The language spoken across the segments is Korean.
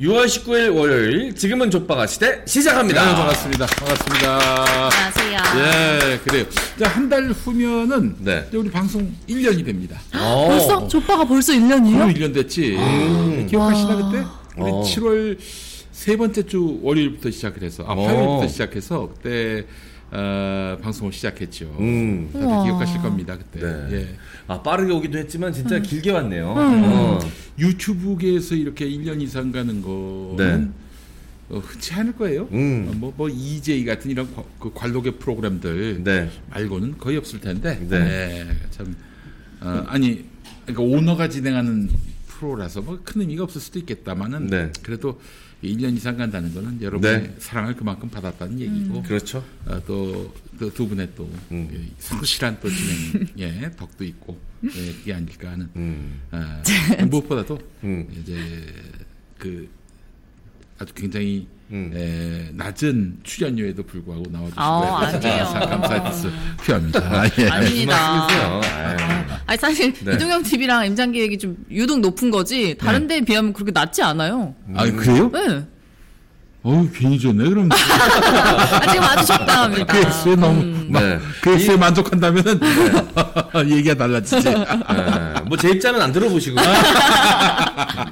6월 19일 월요일 지금은 족바가 시대 시작합니다. 네, 반갑습니다. 반갑습니다. 안녕하세요. 예, 그래요. 자, 한 달 후면은 네. 이제 우리 방송 1년이 됩니다. 어. 벌써? 조빠가 벌써 그럼 1년이요? 1년 됐지. 기억하시나 와. 그때? 우리 어. 7월 세 번째 주 월요일부터 시작을 해서 아, 어. 화요일부터 시작해서 그때 어, 방송을 시작했죠. 음. 다들 우와. 기억하실 겁니다, 그때. 네. 예. 아 빠르게 오기도 했지만 진짜 길게 왔네요. 어. 유튜브계에서 이렇게 1년 이상 가는 거는 어, 흔치 않을 거예요. 음. 어, 뭐, 뭐, EJ 같은 이런 과- 그 관록의 프로그램들 네. 말고는 거의 없을 텐데. 네. 네, 참, 어, 아니, 그러니까 오너가 진행하는 프로라서 뭐 큰 의미가 없을 수도 있겠다만은 네. 그래도 1년 이상 간다는 거는 여러분의 네. 사랑을 그만큼 받았다는 얘기고 그렇죠. 어, 또, 두 분의 또 음. 그 성실한 또 진행의 덕도 있고 예, 그게 아닐까 하는 음. 아, 무엇보다도 음. 이제 그 아주 굉장히 음. 에, 낮은 출연료에도 불구하고 나와주신 아, 거에 아니에요. 뜻을 표합니다. 예. 아닙니다. 말씀이세요. 아유. 아니 사실 네. 이동영 TV랑 임장 기획이 좀 유독 높은 거지 다른 데에 비하면 그렇게 낮지 않아요. 아 그래요? 네. 어우 괜히 좋네. 그럼 아, 지금 아주 적당합니다. 그 액수에 너무 네. 그 액수에 만족한다면은 얘기가 달라지지. 네. 뭐제 입장은 안 들어보시고.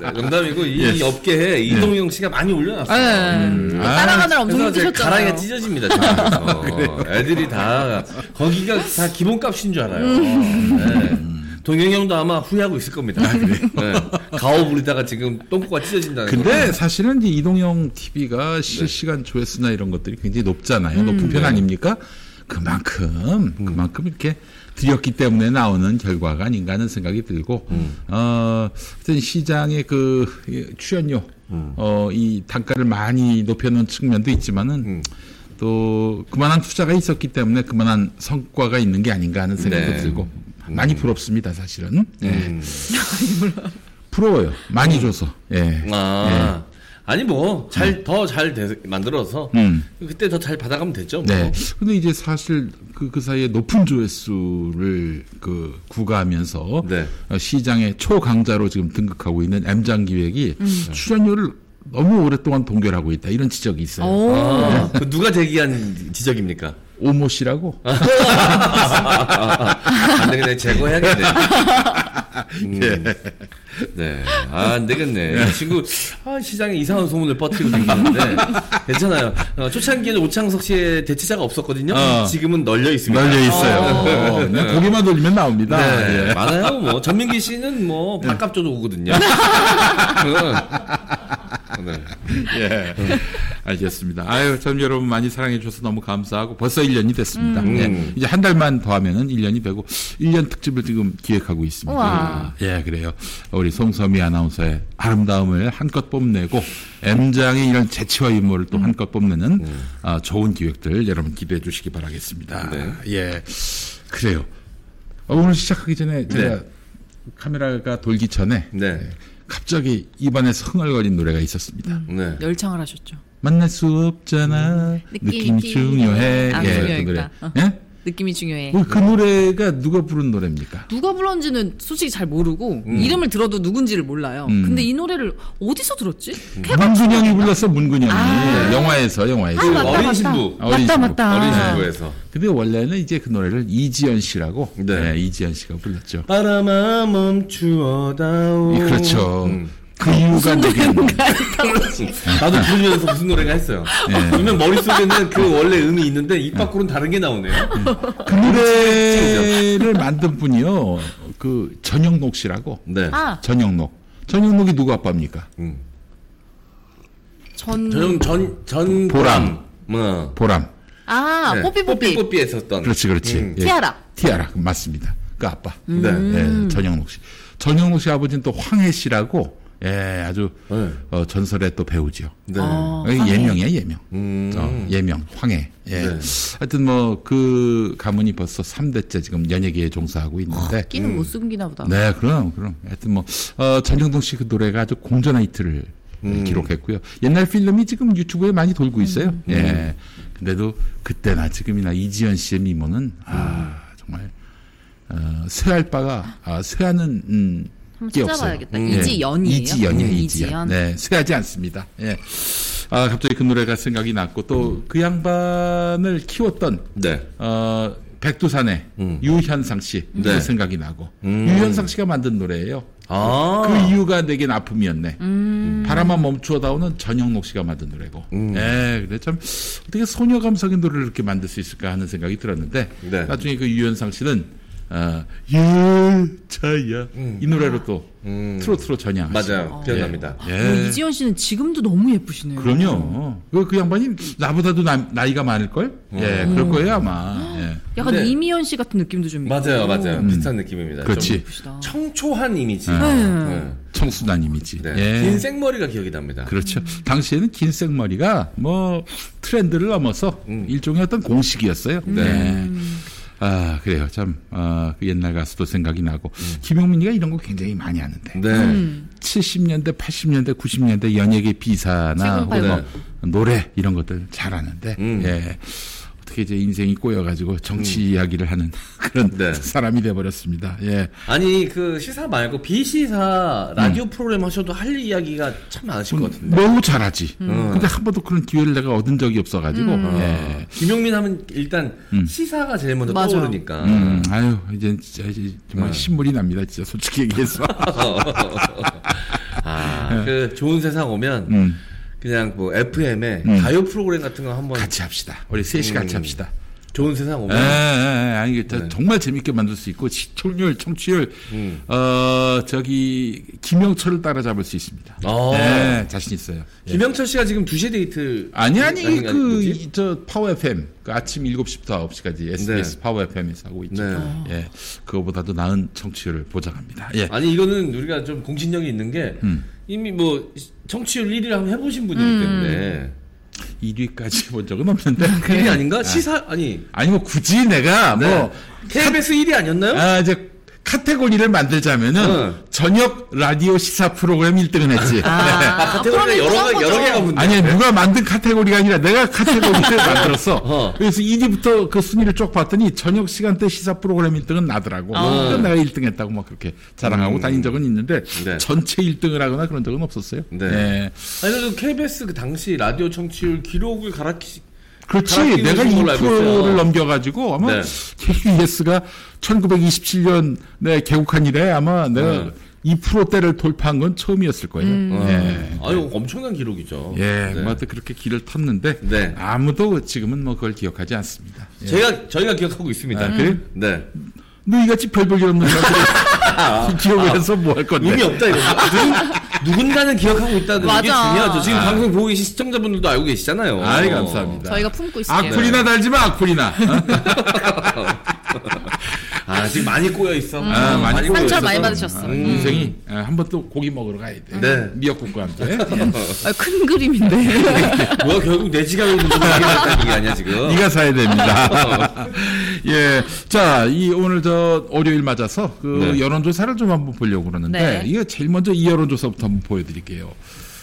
네, 농담이고 이 업계에 이동영 씨가 많이 올려놨어요. 네. 음. 따라가느라 엄청 가랑이가 힘드셨잖아요. 찢어집니다. 지금. 애들이 다 거기가 다 기본값인 줄 알아요. 음. 네. 동영이 형도 아마 후회하고 있을 겁니다. 네. 가오 부리다가 지금 똥꼬가 찢어진다는 거. 근데 사실은 이제 이동영 TV가 실시간 조회수나 이런 것들이 굉장히 높잖아요. 높은 편 아닙니까? 그만큼 그만큼 이렇게 드렸기 때문에 나오는 결과가 아닌가 하는 생각이 들고 어 하여튼 시장의 그이 출연료 어이 단가를 많이 높여놓은 측면도 있지만은 또 그만한 투자가 있었기 때문에 그만한 성과가 있는 게 아닌가 하는 생각도 네. 들고 많이 부럽습니다 사실은 예. 음. 부러워요 많이 줘서 예. 아. 아니 뭐 잘 더잘 만들어서 음. 그때 더 잘 받아가면 되죠. 뭐. 네. 근데 이제 사실 그, 그 사이에 높은 조회수를 그 구가하면서 네. 어, 시장의 초강자로 지금 등극하고 있는 M장 기획이 출연료를 너무 오랫동안 동결하고 있다. 이런 지적이 있어요. 오. 아, 그 누가 제기한 지적입니까? 오모 씨라고. 안 되겠네. 제거해야겠네. 음. 예. 네. 아, 안 되겠네. 이 친구, 아, 시장에 이상한 소문을 퍼뜨리고 다니는데, 괜찮아요. 어, 초창기에는 오창석 씨의 대체자가 없었거든요. 어. 지금은 널려 있습니다. 널려 있어요. 어. 어, 그냥 고개만 돌리면 나옵니다. 네, 예. 많아요. 뭐 전민기 씨는 뭐 밥값 줘도 오거든요. 네. 예. 알겠습니다. 아유, 참 여러분 많이 사랑해 주셔서 너무 감사하고 벌써 1년이 됐습니다. 음. 예. 이제 한 달만 더 하면은 1년이 되고 1년 특집을 지금 기획하고 있습니다. 우와. 예, 그래요. 우리 송서미 아나운서의 아름다움을 한껏 뽐내고 M장의 이런 재치와 유머를 또 한껏 뽐내는 아, 좋은 기획들 여러분 기대해 주시기 바라겠습니다. 네. 예. 그래요. 어, 오늘 시작하기 전에 제가 네. 카메라가 돌기 전에 네. 갑자기 입안에서 흥얼거린 노래가 있었습니다. 네. 열창을 하셨죠. 만날 수 없잖아. 느낌이 느낌이 피- 중요해. 아, 예, 그. 노래. 어. 예? 느낌이 중요해. 어, 그 노래가 누가 부른 노래입니까? 누가 불렀는지는 솔직히 잘 모르고 음. 이름을 들어도 누군지를 몰라요. 음. 근데 이 노래를 어디서 들었지? 문근영이 불렀어, 문근영이. 아. 영화에서, 영화에서. 아, 맞다, 어린 맞다. 신부. 어린 맞다, 신부. 맞다. 어린 신부에서. 근데 원래는 이제 그 노래를 이지연 씨라고. 네. 네. 이지연 씨가 불렀죠. 바람아 멈추어다오. 예, 그렇죠. 음. 그 이유가 나도 부르면서 무슨 노래가 했어요. 네. 그러면 머릿속에는 그 원래 음이 있는데 입 밖으로는 다른 게 나오네요. 그 노래를 만든 분이요. 그 전영록 씨라고. 네. 아, 전영록. 전영록이 누구 아빠입니까? 음. 전. 전, 전, 전, 보람. 뭐. 보람. 아, 네. 뽀삐 뽀삐. 뽀삐 했었던. 그렇지, 그렇지. 음. 예. 티아라. 티아라. 맞습니다. 그 아빠. 네. 예, 전영록 씨. 전영록 씨 아버지는 또 황해 씨라고, 예, 아주, 네. 어, 전설의 또 배우죠. 네. 어, 황해. 예명이야, 예명. 음. 어, 예명, 황해. 예. 네. 하여튼 뭐, 그 가문이 벌써 3대째 지금 연예계에 종사하고 있는데. 끼는 못 숨기나 보다. 네, 그럼, 그럼. 하여튼 뭐, 어, 전영동 씨 그 노래가 아주 공전한 히트를 음. 기록했고요. 옛날 필름이 지금 유튜브에 많이 돌고 있어요. 예. 근데도 그때나 지금이나 이지연 씨의 미모는, 아, 정말, 어, 쇠할 바가, 아, 쇠하는, 음, 한번. 찾아봐야겠다. 음. 이지연이에요. 이지연이에요, 음, 이지연. 네, 쇠하지 않습니다. 예. 아, 갑자기 그 노래가 생각이 났고 또그 양반을 키웠던 네. 어, 백두산의 음. 유현상 씨 네. 그 생각이 나고 음. 유현상 씨가 만든 노래예요. 아. 그 이유가 내겐 아픔이었네. 음. 바람만 멈추어다오는 전영록 씨가 만든 노래고. 음. 예, 근데 참 어떻게 소녀 감성의 노래를 이렇게 만들 수 있을까 하는 생각이 들었는데 네. 나중에 그 유현상 씨는 어, 열차야 이 노래로 또 음. 트로트로 전향. 맞아요. 기억납니다. 예. 뭐 이지연 씨는 지금도 너무 예쁘시네요. 그럼요. 그, 그 양반이 나보다도 나, 나이가 많을걸? 예, 그럴 거예요, 아마. 예. 약간 근데- 이미연 씨 같은 느낌도 좀 있고. 맞아요, 맞아요. 비슷한 느낌입니다. 음. 그렇지. 청초한 이미지. 네. 네. 청순한 이미지. 네. 예. 긴 생머리가 기억이 납니다. 그렇죠. 당시에는 긴 생머리가 뭐 트렌드를 넘어서 음. 일종의 어떤 공식이었어요. 네. 네. 아, 그래요. 참, 아, 그 옛날 가수도 생각이 나고. 김용민이가 이런 거 굉장히 많이 하는데. 네. 음. 70년대, 80년대, 90년대 연예계 비사나 혹은 뭐 네. 노래 이런 것들 잘하는데, 음. 예. 어떻게 이제 인생이 꼬여가지고 정치 이야기를 하는 그런 네. 사람이 돼버렸습니다. 예. 아니 그 시사 말고 비시사 라디오 프로그램 하셔도 할 이야기가 참 많으실 것 같은데. 매우 잘하지. 음. 근데 한 번도 그런 기회를 내가 얻은 적이 없어가지고, 음. 예. 김용민 하면 일단 시사가 제일 먼저 맞아. 떠오르니까. 음, 아유, 이제 진짜 이제 정말 네. 신물이 납니다. 진짜 솔직히 얘기해서. 아, 그 좋은 세상 오면 음, 그냥 뭐 FM에 음. 가요 프로그램 같은 거 한번 같이 합시다. 우리 셋이 음. 같이 합시다. 좋은 세상 예, 오면 예, 예. 아니, 이게 네. 정말 재밌게 만들 수 있고, 시청률, 청취율, 음. 어, 저기, 김영철을 따라잡을 수 있습니다. 어. 예, 자신 있어요. 예. 김영철 씨가 지금 2시 데이트 아니, 아니, 아니, 그, 뭐지? 저, 파워 FM. 그 아침 7시부터 9시까지 SBS 네. 파워 FM에서 하고 있죠. 네. 예. 그거보다도 나은 청취율을 보장합니다. 예. 아니 이거는 우리가 좀 공신력이 있는 게 음. 이미 뭐 청취율 1위를 한번 해보신 분이기 때문에 1위까지 본 적은 없는데. 1위 아닌가? 시사 아니 아니, 뭐, 굳이 내가 네. 뭐, KBS 1위 아니었나요? 아, 이제 카테고리를 만들자면은 응. 저녁 라디오 시사 프로그램 1등을 했지. 아, 카테고리가 그러면 여러 그런 가 여러 거죠. 개가 붙네. 아니 누가 만든 카테고리가 아니라 내가 카테고리를 만들었어. 어. 그래서 1위부터 그 순위를 쭉 봤더니 저녁 시간대 시사 프로그램 1등은 나더라고. 그래서 내가 1등 했다고 막 그렇게 자랑하고 다닌 적은 있는데 네. 전체 1등을 하거나 그런 적은 없었어요. 네. 예. 아니 그래도 KBS 그 당시 라디오 청취율 기록을 갈아키 그렇지. 내가 준 걸로 알고 있어요. 2%를 넘겨가지고 아마 네. KBS가 1927년에 개국한 이래 아마 내가 네. 2%대를 돌파한 건 처음이었을 거예요. 예. 아유 엄청난 기록이죠. 예, 네. 뭐 하여튼 그렇게 길을 텄는데 네. 아무도 지금은 뭐 그걸 기억하지 않습니다. 예. 제가 저희가 기억하고 있습니다. 아, 그래요? 네. 너희같이 별볼일 없는 사람들이 기억을 해서 뭐 할 건데. 의미 없다 이거. 누군, 누군가는 기억하고 있다는 게 맞아. 중요하죠. 지금 아. 방송 보고 계신 시청자분들도 알고 계시잖아요. 아이 감사합니다. 저희가 품고 있을게요. 악플이나 달지 마 악플이나. 아 지금 많이 꼬여 있어. 아, 많이 꼬여 상처 있어서. 많이 받으셨어. 아, 인생이 한 번 또 고기 먹으러 가야 돼. 네. 미역국과 함께. 아, 큰 그림인데. 뭐야 결국 내 지갑을 문는 얘기 아니야 지금. 네가 사야 됩니다. 예. 자, 이 오늘 저 월요일 맞아서 그 네. 여론조사를 좀 한번 보려고 그러는데 네. 이게 제일 먼저 이 여론조사부터 한번 보여드릴게요.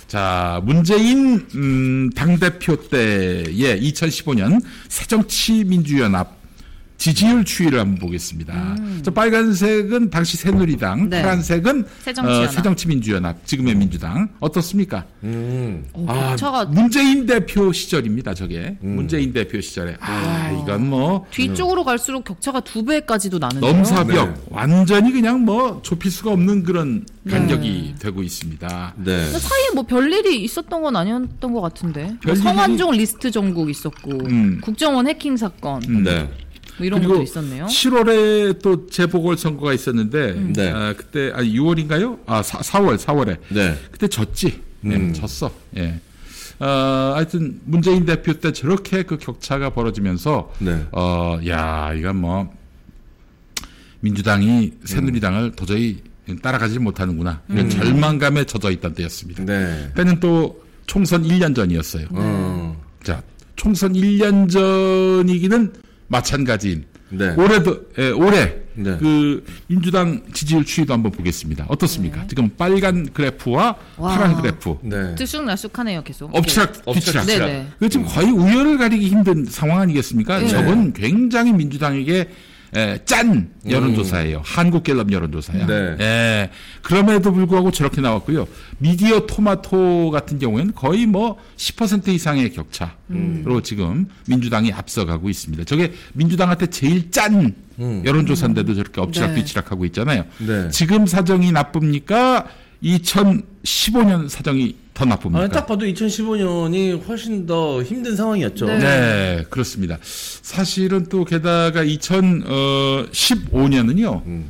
자, 문재인 음, 당 대표 때의 2015년 새정치민주연합 지지율 추이를 한번 보겠습니다. 저 빨간색은 당시 새누리당, 네. 파란색은 새정치연합. 어, 새정치민주연합, 지금의 민주당. 어떻습니까? 음. 아, 격차가 문재인 대표 시절입니다, 저게. 문재인 대표 시절에. 아, 이건 뭐, 뒤쪽으로 갈수록 격차가 두 배까지도 나는데요. 넘사벽. 네. 완전히 그냥 뭐, 좁힐 수가 없는 그런 간격이 되고 있습니다. 네. 사이에 뭐 별일이 있었던 건 아니었던 것 같은데. 뭐 성완종 리스트 정국 있었고, 음. 국정원 해킹 사건 음. 네. 뭐 이런 그리고 것도 있었네요. 7월에 또 재보궐 선거가 있었는데, 네. 아, 그때, 아, 6월인가요? 아, 4, 4월, 4월에. 네. 그때 졌지. 예, 음. 졌어. 예. 어, 하여튼, 문재인 대표 때 저렇게 그 격차가 벌어지면서, 네. 어, 야, 이건 뭐, 민주당이 새누리당을 도저히 따라가지 못하는구나. 이런 절망감에 젖어 있던 때였습니다. 네. 때는 또 총선 1년 전이었어요. 어. 자, 총선 1년 전이기는 마찬가지인. 네. 올해도, 예, 올해, 네. 그, 민주당 지지율 추이도 한번 보겠습니다. 어떻습니까? 지금 빨간 그래프와 와. 파란 그래프. 네. 들쑥날쑥하네요, 계속. 엎치락, 엎치락, 뒤치락. 네. 네. 그 지금 거의 우열을 가리기 힘든 상황 아니겠습니까? 네. 저건 굉장히 민주당에게 에, 짠 여론조사예요. 한국갤럽 여론조사야. 네. 예. 그럼에도 불구하고 저렇게 나왔고요. 미디어 토마토 같은 경우에는 거의 뭐 10% 이상의 격차로 지금 민주당이 앞서가고 있습니다. 저게 민주당한테 제일 짠 여론조사인데도 저렇게 엎치락뒤치락하고 있잖아요. 네. 지금 사정이 나쁩니까? 2015년 사정이 더 나쁩니까? 아, 딱 봐도 2015년이 훨씬 더 힘든 상황이었죠. 네. 네, 그렇습니다. 사실은 또 게다가 2015년은요.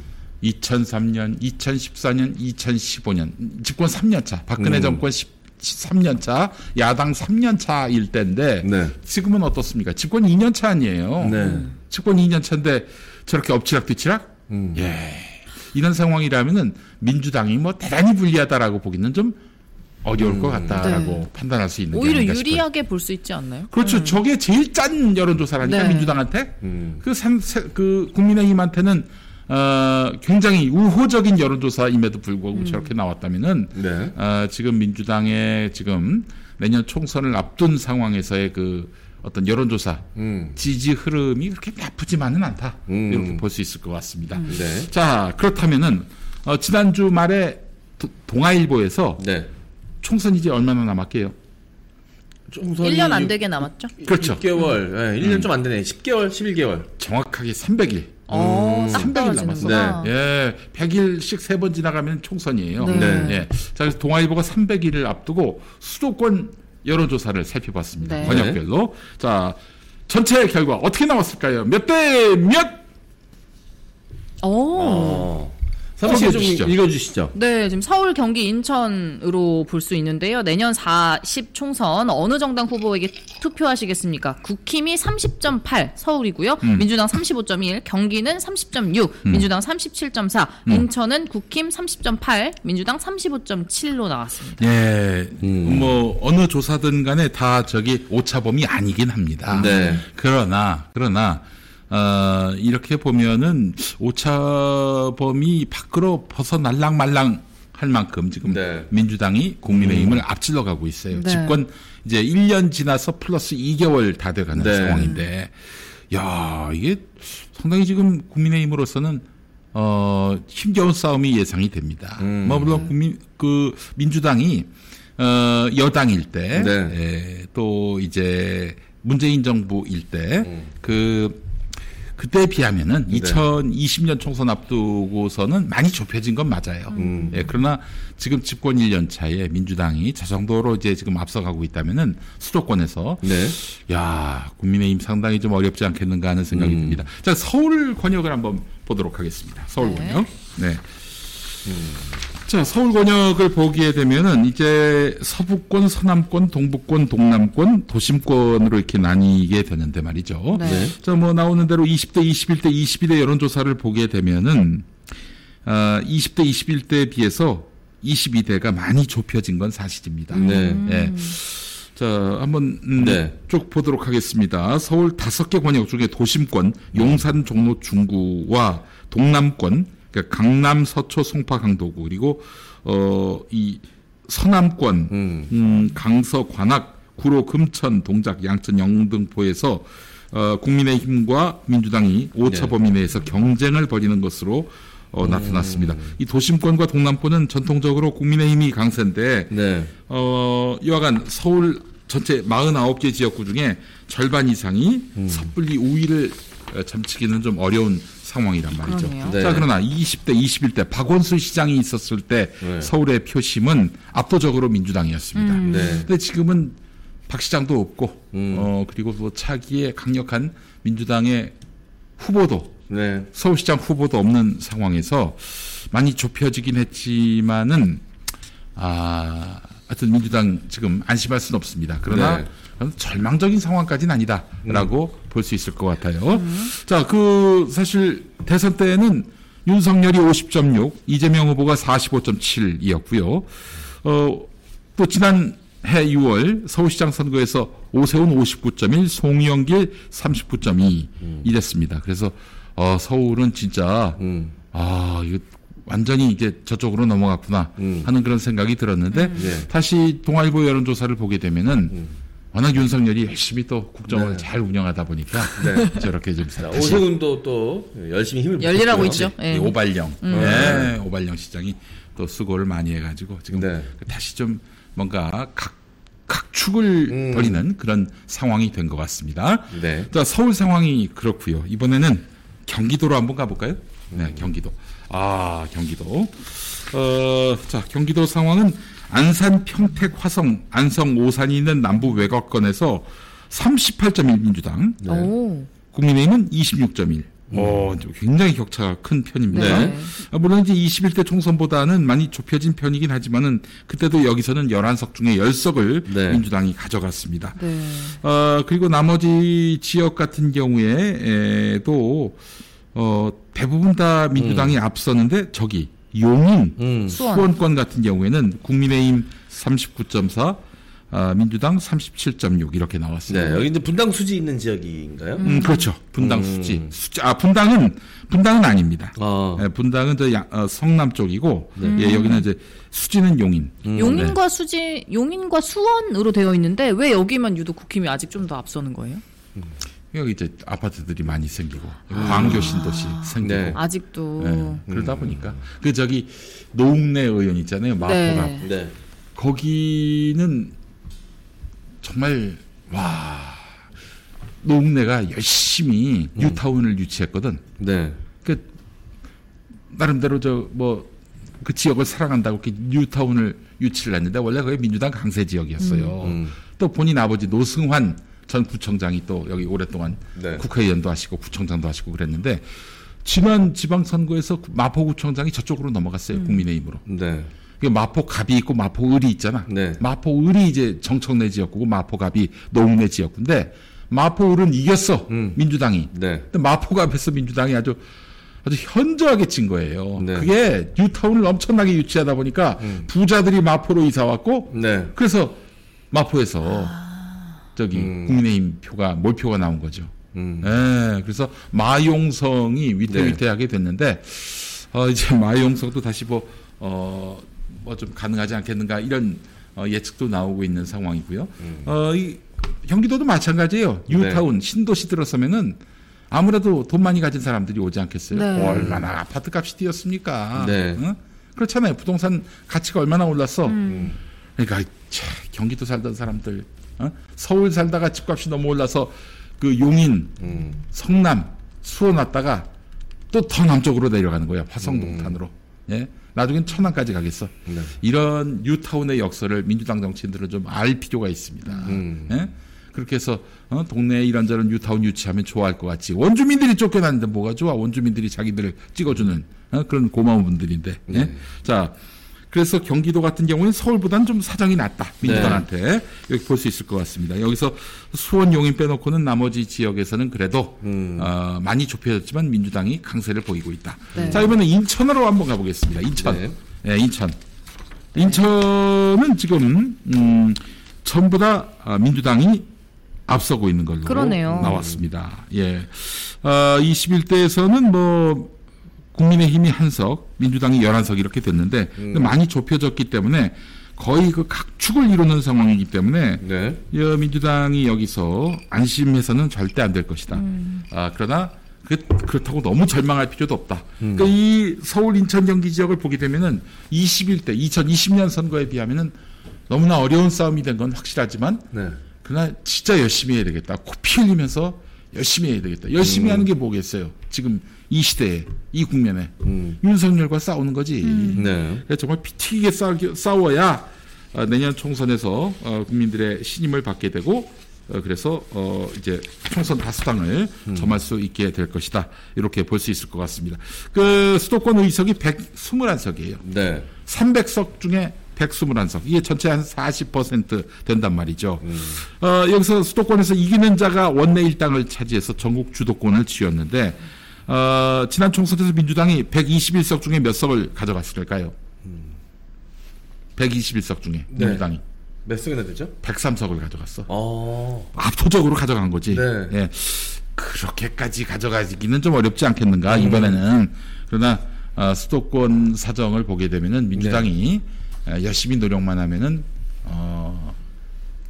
2003년, 2014년, 2015년 집권 3년 차, 박근혜 음. 정권 13년 차, 야당 3년 차일 때인데 네. 지금은 어떻습니까? 집권 2년 차 아니에요. 네. 집권 2년 차인데 저렇게 엎치락뒤치락? 음. 예. 이런 상황이라면은 민주당이 뭐 대단히 불리하다라고 보기는 좀 어려울 것 같다라고 네. 판단할 수 있는 게 오히려. 유리하게 볼 수 있지 않나요? 그렇죠. 저게 제일 짠 여론조사라니까 네. 민주당한테. 음. 그, 삼, 세- 그 국민의힘한테는 어, 굉장히 우호적인 여론조사임에도 불구하고 저렇게 나왔다면은 네. 어, 지금 민주당의 지금 내년 총선을 앞둔 상황에서의 그 어떤 여론조사 음. 지지 흐름이 그렇게 나쁘지만은 않다 음. 이렇게 볼 수 있을 것 같습니다. 네. 자 그렇다면은 어, 지난주 말에 도- 동아일보에서 네. 총선 이제 얼마나 남았게요? 총선이 1년 안 되게 남았죠? 그렇죠. 6개월, 네, 1년 좀 안 되네. 10개월, 11개월. 정확하게 300일. 어, 딱 300일 떨어지는구나. 네. 예, 100일씩 세 번 지나가면 총선이에요. 네. 네. 예. 자, 그래서 동아일보가 300일을 앞두고 수도권 여론조사를 살펴봤습니다. 네. 번역별로. 자, 전체 결과 어떻게 나왔을까요? 몇 대 몇? 오. 어. 사무씨 좀 읽어주시죠. 읽어주시죠. 네, 지금 서울, 경기, 인천으로 볼 수 있는데요. 내년 40 총선 어느 정당 후보에게 투표하시겠습니까? 국힘이 30.8 서울이고요. 음. 민주당 35.1, 경기는 30.6, 민주당 37.4, 음. 인천은 국힘 30.8, 민주당 35.7로 나왔습니다. 예, 음. 뭐 어느 조사든 간에 다 저기 오차범위 아니긴 합니다. 네. 그러나 그러나 어, 이렇게 보면은 오차범위 밖으로 벗어 날랑 말랑 할 만큼 지금 네. 민주당이 국민의힘을 앞질러 가고 있어요. 네. 집권 이제 1년 지나서 플러스 2개월 다 돼가는 네. 상황인데, 야 이게 상당히 지금 국민의힘으로서는 어 힘겨운 싸움이 예상이 됩니다. 음. 뭐 물론 국민 그 민주당이 어 여당일 때, 네. 에, 또 이제 문재인 정부일 때 음. 그 그때에 비하면은 네. 2020년 총선 앞두고서는 많이 좁혀진 건 맞아요. 음. 예, 그러나 지금 집권 1년 차에 민주당이 저 정도로 이제 지금 앞서가고 있다면은 수도권에서 네. 야 국민의힘 상당히 좀 어렵지 않겠는가 하는 생각이 음. 듭니다. 자 서울 권역을 한번 보도록 하겠습니다. 서울 네. 권역. 네. 자 서울 권역을 보게 되면은 이제 서부권, 서남권, 동북권, 동남권, 도심권으로 이렇게 나뉘게 되는데 말이죠. 네. 네. 자, 뭐 나오는 대로 20대, 21대, 22대 여론조사를 보게 되면은 아, 20대, 21대에 비해서 22대가 많이 좁혀진 건 사실입니다. 네. 예. 자, 한번 음, 네. 쭉 보도록 하겠습니다. 서울 다섯 개 권역 중에 도심권, 용산, 종로, 중구와 동남권, 그러니까 강남, 서초, 송파, 강도구 그리고 어, 이 서남권, 음. 음, 강서, 관악, 구로, 금천, 동작, 양천, 영등포에서 어, 국민의힘과 민주당이 오차 네. 범위 내에서 경쟁을 벌이는 것으로 어, 나타났습니다. 이 도심권과 동남권은 전통적으로 국민의힘이 강세인데 네. 어, 여하간 서울 전체 49개 지역구 중에 절반 이상이 음. 섣불리 우위를 어, 점치기는 좀 어려운 상황이란 말이죠. 네. 자, 그러나 20대, 21대 박원순 시장이 있었을 때 네. 서울의 표심은 압도적으로 민주당이었습니다. 네. 근데 지금은 박 시장도 없고, 음. 어, 그리고 또 차기에 강력한 민주당의 후보도 네. 서울시장 후보도 없는 상황에서 많이 좁혀지긴 했지만은 아 하여튼 민주당 지금 안심할 수는 없습니다. 그러나 네. 절망적인 상황까지는 아니다라고 볼 수 있을 것 같아요. 자, 그 사실 대선 때에는 윤석열이 50.6, 이재명 후보가 45.7이었고요. 어, 또 지난 해 6월 서울시장 선거에서 오세훈 59.1, 송영길 39.2 이랬습니다. 그래서 어, 서울은 진짜 음. 아 이거 완전히 이제 저쪽으로 넘어갔구나 음. 하는 그런 생각이 들었는데 네. 다시 동아일보 여론조사를 보게 되면은 워낙 윤석열이 열심히 또 국정을 네. 잘 운영하다 보니까 네. 저렇게 좀 오세훈도 또 열심히 힘을 열일하고. 있죠. 이 예. 오발령, 네, 오발령 시장이 또 수고를 많이 해가지고 지금 네. 다시 좀 뭔가 각 각축을 음. 벌이는 그런 상황이 된 것 같습니다. 네. 자, 서울 상황이 그렇고요. 이번에는 경기도로 한번 가볼까요? 네, 경기도. 아, 경기도. 어, 자, 경기도 상황은 안산, 평택, 화성, 안성, 오산이 있는 남부 외곽권에서 38.1 민주당, 네. 오. 국민의힘은 26.1. 어, 좀 굉장히 격차가 큰 편입니다. 네. 아, 물론 이제 21대 총선보다는 많이 좁혀진 편이긴 하지만은 그때도 여기서는 11석 중에 10석을 네. 민주당이 가져갔습니다. 네. 어, 그리고 나머지 지역 같은 경우에도 어, 대부분 다 민주당이 앞서는데 저기 용인 음. 수원. 수원 권 같은 경우에는 국민의힘 39.4, 아, 민주당 37.6 이렇게 나왔습니다. 네, 여기 이제 분당 수지 있는 지역인가요? 음, 그렇죠. 분당 음. 수지. 수지. 아, 분당은 분당은 아닙니다. 어. 예, 분당은 저 양- 어, 성남 쪽이고 예, 여기는 이제 수지는 용인. 음. 용인과 수지, 용인과 수원으로 되어 있는데 왜 여기만 유독 국힘이 아직 좀 더 앞서는 거예요? 여기 이제 아파트들이 많이 생기고 광교 신도시 생기고 네. 아직도. 예, 그러다 보니까 그 저기 노웅래 의원 있잖아요. 마포가 네. 네. 거기는 정말 와 노웅래가 열심히 뉴타운을 유치했거든. 네. 그 나름대로 저 뭐 그 지역을 사랑한다고 이렇게 뉴타운을 유치를 했는데 원래 그게 민주당 강세 지역이었어요. 음. 또 본인 아버지 노승환 전 구청장이 또 여기 오랫동안 네. 국회의원도 하시고 구청장도 하시고 그랬는데 지난 지방선거에서 마포구청장이 저쪽으로 넘어갔어요 국민의힘으로. 네. 그 마포갑이 있고 마포을이 있잖아. 네. 마포을이 이제 정청래 지역구고 마포갑이 노웅래 지역구인데 마포을은 이겼어 음. 민주당이. 네. 근데 마포갑에서 민주당이 아주 아주 현저하게 진 거예요. 네. 그게 뉴타운을 엄청나게 유치하다 보니까 부자들이 마포로 이사 왔고 네. 그래서 마포에서 저기 음. 국민의힘 표가 몰표가 나온 거죠. 음. 예, 그래서 마용성이 위태위태하게 됐는데 어, 이제 마용성도 다시 뭐 어, 뭐 좀 가능하지 않겠는가 이런 어, 예측도 나오고 있는 상황이고요. 어, 이 경기도도 마찬가지예요. 뉴타운 신도시 들어서면은 아무래도 돈 많이 가진 사람들이 오지 않겠어요. 네. 얼마나 아파트 값이 뛰었습니까? 네. 응? 그렇잖아요. 부동산 가치가 얼마나 올랐어. 그러니까 차, 경기도 살던 사람들, 어? 서울 살다가 집값이 너무 올라서 그 용인, 음. 성남, 수원 왔다가 또 더 남쪽으로 내려가는 거야. 화성동탄으로. 예. 나중엔 천안까지 가겠어. 네. 이런 뉴타운의 역사를 민주당 정치인들은 좀 알 필요가 있습니다. 음. 예? 그렇게 해서 어, 동네에 이런저런 뉴타운 유치하면 좋아할 것 같지. 원주민들이 쫓겨났는데 뭐가 좋아? 원주민들이 자기들을 찍어주는 어, 그런 고마운 분들인데. 예? 네. 자, 그래서 경기도 같은 경우는 서울보다는 좀 사정이 낫다. 민주당한테 여기 볼 수 있을 것 같습니다. 여기서 수원 용인 빼놓고는 나머지 지역에서는 그래도 음. 어, 많이 좁혀졌지만 민주당이 강세를 보이고 있다. 네. 자 이번에 인천으로 한번 가보겠습니다. 인천, 네. 예, 인천. 인천은 지금 음, 전부 다 아, 민주당이 앞서고 있는 걸로 그러네요. 나왔습니다. 예, 아, 21대에서는 뭐 국민의힘이 한 석, 민주당이 11석 이렇게 됐는데 근데 많이 좁혀졌기 때문에 거의 그 각축을 이루는 상황이기 때문에 네. 여 민주당이 여기서 안심해서는 절대 안 될 것이다. 아, 그러나 그, 그렇다고 너무 절망할 필요도 없다. 그러니까 이 서울, 인천, 경기 지역을 보게 되면은 21대, 2020년 선거에 비하면은 너무나 어려운 싸움이 된 건 확실하지만 네. 그러나 진짜 열심히 해야 되겠다. 코피 흘리면서 열심히 해야 되겠다. 열심히 하는 게 뭐겠어요? 지금 이 시대에, 이 국면에. 음. 윤석열과 싸우는 거지. 네. 그러니까 정말 피 튀기게 싸우- 싸워야 어, 내년 총선에서 어, 국민들의 신임을 받게 되고 어, 그래서 어, 이제 총선 다수당을 점할 수 있게 될 것이다. 이렇게 볼 수 있을 것 같습니다. 그 수도권 의석이 121석이에요. 네. 300석 중에 121석. 이게 전체 한 40% 된단 말이죠. 어, 여기서 수도권에서 이기는 자가 원내 일당을 차지해서 전국 주도권을 쥐었는데, 어, 지난 총선에서 민주당이 121석 중에 몇 석을 가져갔을까요? 121석 중에 네. 민주당이 몇 석이나 되죠? 103석을 가져갔어. 어. 압도적으로 가져간 거지. 네. 예. 그렇게까지 가져가기는 좀 어렵지 않겠는가 이번에는 그러나 어, 수도권 사정을 보게 되면은 민주당이 어, 열심히 노력만 하면은 어,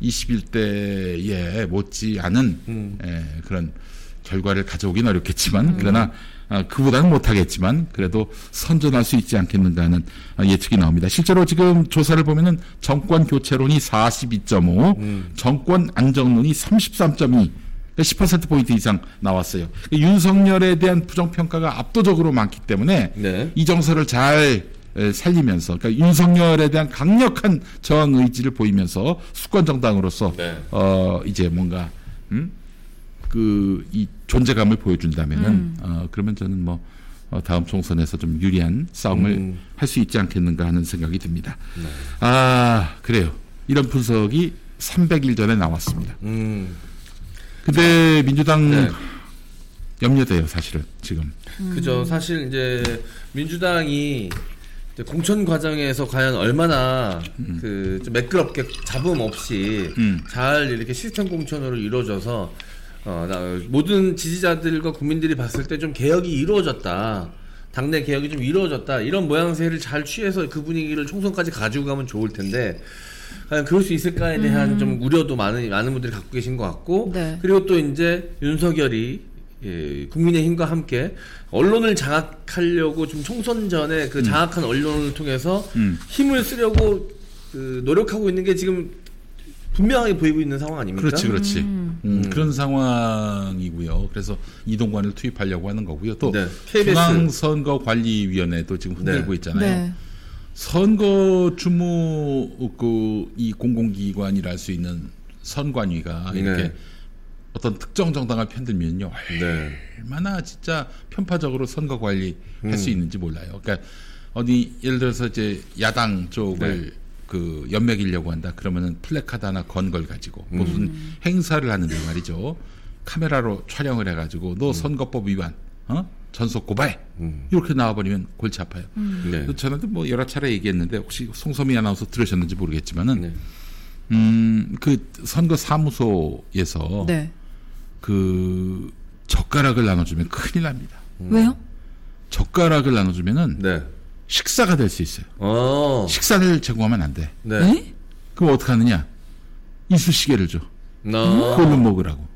21대에 못지 않은 음. 예, 그런 결과를 가져오긴 어렵겠지만 그러나 아, 그보다는 못하겠지만 그래도 선전할 수 있지 않겠는가 하는 아, 예측이 나옵니다. 실제로 지금 조사를 보면은 정권 교체론이 42.5, 정권 안정론이 33.2. 10%포인트 이상 나왔어요. 윤석열에 대한 부정평가가 압도적으로 많기 때문에 네. 이 정서를 잘 에, 살리면서 그러니까 윤석열에 대한 강력한 저항 의지를 보이면서 수권 정당으로서 네. 어 이제 뭔가 음? 그 이 존재감을 보여준다면은 음. 어 그러면 저는 뭐 어, 다음 총선에서 좀 유리한 싸움을 음. 할수 있지 않겠는가 하는 생각이 듭니다. 아 그래요. 이런 분석이 300일 전에 나왔습니다. 음. 근데 민주당 네. 염려돼요, 사실은 지금. 그죠. 사실 이제 민주당이 공천 과정에서 과연 얼마나 그좀 매끄럽게 잡음 없이 음. 잘 이렇게 시스템 공천으로 이루어져서 어, 나, 모든 지지자들과 국민들이 봤을 때 좀 개혁이 이루어졌다. 당내 개혁이 좀 이루어졌다. 이런 모양새를 잘 취해서 그 분위기를 총선까지 가지고 가면 좋을 텐데 과연 그럴 수 있을까에 대한 좀 우려도 많은 많은 분들이 갖고 계신 것 같고 네. 그리고 또 이제 윤석열이 예, 국민의힘과 함께 언론을 장악하려고 좀 총선 전에 그 장악한 언론을 통해서 음. 힘을 쓰려고 그 노력하고 있는 게 지금 분명하게 보이고 있는 상황 아닙니까? 그렇지, 그렇지. 음. 음, 그런 상황이고요. 그래서 이동관을 투입하려고 하는 거고요. 또 네, KBS. 중앙선거관리위원회도 지금 흔들고 네. 있잖아요. 네. 선거 주무 그이 공공기관이라 할 수 있는 선관위가 이렇게 네. 어떤 특정 정당을 편들면요 네. 얼마나 진짜 편파적으로 선거 관리 할수 음. 있는지 몰라요. 그러니까 어디 예를 들어서 이제 야당 쪽을 네. 그 엿 멕이려고 한다. 그러면은 플래카드 하나 건 걸 가지고 무슨 음. 행사를 하는데 말이죠. 카메라로 촬영을 해가지고 음. 너 선거법 위반, 어? 전속 고발 음. 이렇게 나와버리면 골치 아파요. 네. 저한테 뭐 여러 차례 얘기했는데 혹시 송소미 아나운서 들으셨는지 모르겠지만은 네. 음, 그 선거 사무소에서 네. 그 젓가락을 나눠주면 큰일 납니다. 왜요? 젓가락을 나눠주면은 네. 식사가 될 수 있어요. 어. 식사를 제공하면 안 돼. 네. 네? 그럼 어떻게 하느냐? 이쑤시개를 줘. 나. 그걸로 먹으라고.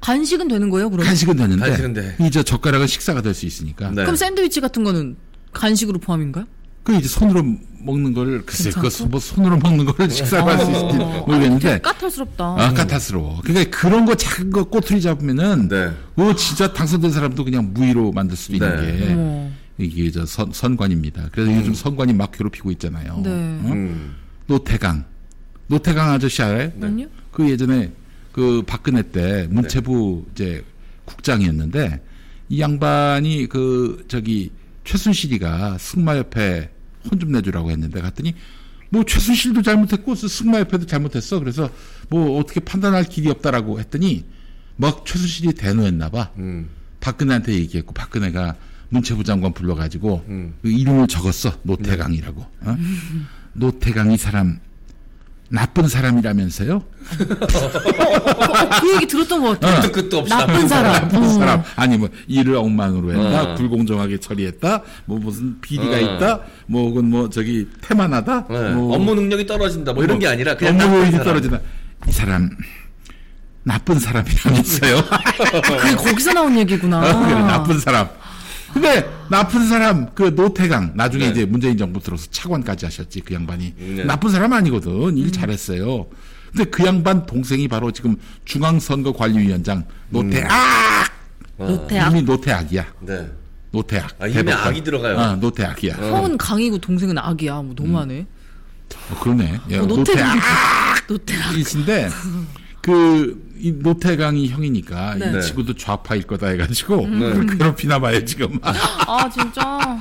간식은 되는 거예요, 그러면? 간식은 되는데, 간식은 돼. 이제 젓가락은 식사가 될 수 있으니까. 네. 그럼 샌드위치 같은 거는 간식으로 포함인가요? 그 이제 손으로 먹는 걸 글쎄 그 괜찮고? 뭐 손으로 먹는 거를 식사로 할 수 있을지 어, 모르겠는데 되게 까탈스럽다. 아 까탈스러워. 그러니까 그런 거 작은 거 꼬투리 잡으면은 네. 어 진짜 당선된 사람도 그냥 무위로 만들 수도 있는 네. 게 어머. 이게 저 선, 선관입니다. 그래서 요즘 선관이 막 괴롭히고 있잖아요. 네. 어? 음. 노태강. 노태강 아저씨 알아요? 아니요? 그 예전에 그 박근혜 때 문체부 이제 국장이었는데 이 양반이 그 저기 최순실이가 승마협회 혼 좀 내주라고 했는데 갔더니 뭐 최순실도 잘못했고 승마협회도 잘못했어. 그래서 뭐 어떻게 판단할 길이 없다라고 했더니 막 최순실이 대노했나 봐. 음. 박근혜한테 얘기했고 박근혜가 문체부 장관 불러가지고 음. 그 이름을 적었어 노태강이라고. 어? 노태강 이 사람 나쁜 사람이라면서요? 어, 그 얘기 들었던 것 같아요. 끝도 끝도 없이 나쁜 사람. 나쁜 어. 사람 아니 뭐 일을 엉망으로 했다 어. 불공정하게 처리했다 뭐 무슨 비리가 어. 있다 뭐 혹은 뭐 저기 태만하다 네. 뭐 업무 능력이 떨어진다. 뭐 이런 게 아니라 그냥 업무 능력이. 떨어진다 이 사람 나쁜 사람이라면서요 그게 거기서 나온 얘기구나. 어, 그래, 나쁜 사람. 근데 나쁜 사람 그 노태강 나중에 네. 이제 문재인 정부 들어서 차관까지 하셨지 그 양반이 네. 나쁜 사람 아니거든 일 잘했어요. 근데 그 양반 동생이 바로 지금 중앙선거관리위원장 노태악 노태악. 이름이 노태악이야. 네. 노태악. 아, 대법관. 악이 들어가요? 어, 노태악이야. 형은 강이고 동생은 악이야. 뭐 너무하네. 어, 그러네. 야, 어, 노태강. 노태악. 노태악. 이신데 그, 이 노태강이 형이니까 네. 이 친구도 좌파일 거다 해가지고 네. 그걸 괴롭히나 봐요 지금. 아 진짜.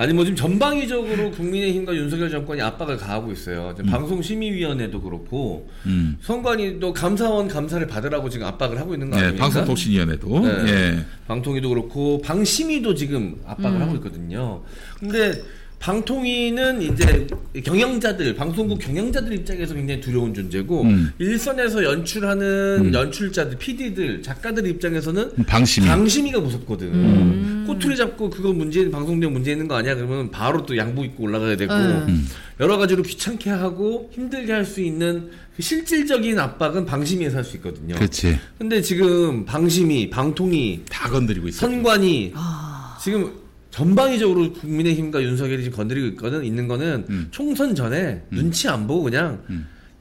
아니 뭐 지금 전방위적으로 국민의힘과 윤석열 정권이 압박을 가하고 있어요. 지금 방송심의위원회도 그렇고 음. 선관위도 감사원 감사를 받으라고 지금 압박을 하고 있는 거 네, 아닙니까? 방송통신위원회도. 네. 예. 방통위도 그렇고 방심위도 지금 압박을 하고 있거든요. 근데 방통위는 이제 경영자들, 방송국 경영자들 입장에서 굉장히 두려운 존재고 음. 일선에서 연출하는 연출자들, PD들, 작가들 입장에서는 방심이. 방심위가 무섭거든. 꼬투리 잡고 그거 문제 방송 내용 문제 있는 거 아니야? 그러면 바로 또 양복 입고 올라가야 되고 음. 여러 가지로 귀찮게 하고 힘들게 할 수 있는 그 실질적인 압박은 방심위에서 할 수 있거든요. 그렇지. 근데 지금 방심위, 방통위, 다 건드리고 있어. 선관위 아. 지금 전방위적으로 국민의힘과 윤석열이 지금 건드리고 있거든 있는 거는 음. 총선 전에 눈치 안 보고 그냥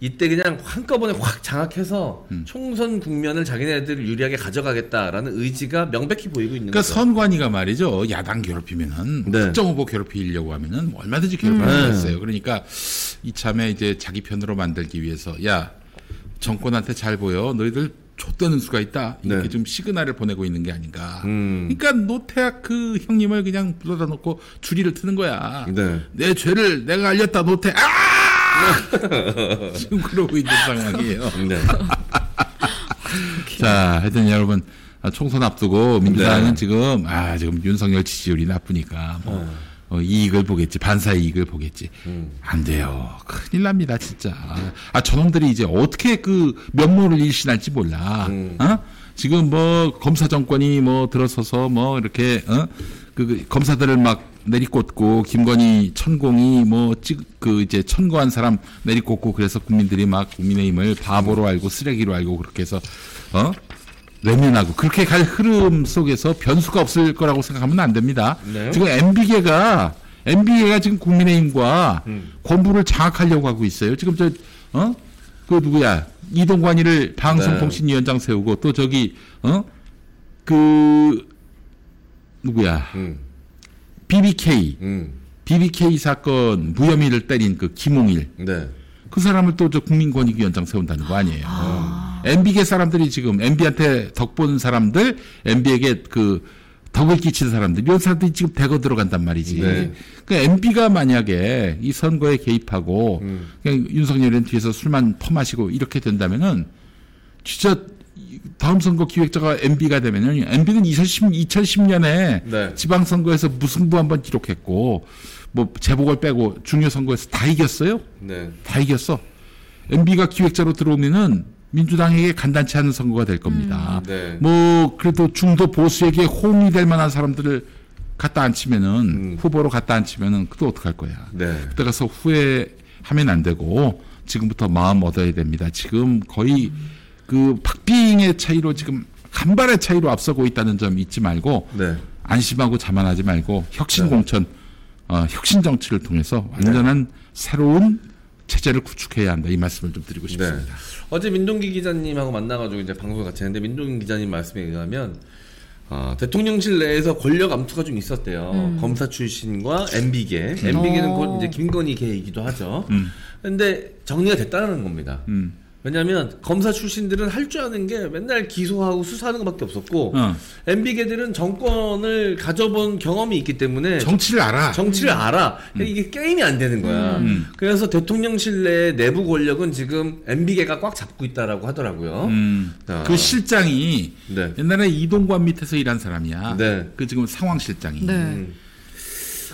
이때 그냥 한꺼번에 확 장악해서 음. 총선 국면을 자기네들 유리하게 가져가겠다라는 의지가 명백히 보이고 있는 그러니까 거죠. 선관위가 말이죠. 야당 괴롭히면은 네. 특정 후보 괴롭히려고 하면은 얼마든지 괴롭힐 음. 수가 네. 있어요. 그러니까 이참에 이제 자기 편으로 만들기 위해서 야 정권한테 잘 보여. 너희들 좆되는 수가 있다. 이렇게 네. 좀 시그널을 보내고 있는 게 아닌가. 음. 그러니까 노태학 그 형님을 그냥 불러다 놓고 줄이를 트는 거야. 네. 내 죄를 내가 알렸다 노태. 아! 지금 그러고 있는 상황이에요. 네. 자, 하여튼 여러분 아, 총선 앞두고 민주당은 네. 지금 아 지금 윤석열 지지율이 나쁘니까 뭐 어, 이익을 보겠지 반사 이익을 보겠지. 음. 안 돼요. 큰일 납니다 진짜. 아 저놈들이 이제 어떻게 그 면모를 일신할지 몰라. 음. 어? 지금 뭐 검사 정권이 뭐 들어서서 뭐 이렇게 어그 그 검사들을 막 내리꽂고 김건희 천공이 뭐찍그 이제 천거한 사람 내리꽂고 그래서 국민들이 막 국민의힘을 바보로 알고 쓰레기로 알고 그렇게 해서 어 외면하고 그렇게 갈 흐름 속에서 변수가 없을 거라고 생각하면 안 됩니다. 네. 지금 MB계가 MB계가 지금 국민의힘과 권부를 장악하려고 하고 있어요. 지금 저 어? 그 누구야? 이동관이를 방송통신위원장 세우고 또 저기 어? 그 누구야? 음. BBK 음. BBK 사건 무혐의를 때린 그 김홍일 네. 그 사람을 또 저 국민권익위원장 세운다는 거 아니에요. MB계 사람들이 지금 MB한테 덕 본 사람들, MB에게 그 덕을 끼친 사람들, 이런 사람들이 지금 대거 들어간단 말이지. 네. 그 MB가 만약에 이 선거에 개입하고 그냥 윤석열은 뒤에서 술만 퍼마시고 이렇게 된다면은 진짜 다음 선거 기획자가 MB가 되면은 MB는 2010, 2010년에 네. 지방선거에서 무승부 한번 기록했고 뭐 재보궐 빼고 중요 선거에서 다 이겼어요. 네. 다 이겼어. MB가 기획자로 들어오면은 민주당에게 간단치 않은 선거가 될 겁니다. 네. 뭐 그래도 중도 보수에게 호응이 될 만한 사람들을 갖다 앉히면은 후보로 갖다 앉히면은 그도 어떡할 거야. 네. 그때 가서 후회하면 안 되고 지금부터 마음 얻어야 됩니다. 지금 거의 그 박빙의 차이로 지금 간발의 차이로 앞서고 있다는 점 잊지 말고 네. 안심하고 자만하지 말고 혁신 공천, 어, 혁신 정치를 통해서 완전한 새로운 체제를 구축해야 한다. 이 말씀을 좀 드리고 네. 싶습니다. 어제 민동기 기자님하고 만나가지고 이제 방송 같이 했는데 민동기 기자님 말씀에 의하면 어, 대통령실 내에서 권력 암투가 좀 있었대요. 검사 출신과 MB계. MB계는 어. 곧 이제 김건희 계이기도 하죠. 음. 근데 정리가 됐다는 겁니다. 음. 왜냐하면 검사 출신들은 할 줄 아는 게 맨날 기소하고 수사하는 것밖에 없었고 어. MB계들은 정권을 가져본 경험이 있기 때문에 정치를 알아. 정치를 알아. 음. 이게 게임이 안 되는 거야. 그래서 대통령실 내 내부 권력은 지금 MB계가 꽉 잡고 있다라고 하더라고요. 음. 아. 그 실장이 네. 옛날에 이동관 밑에서 일한 사람이야. 네. 그 지금 상황실장이. 네. 음.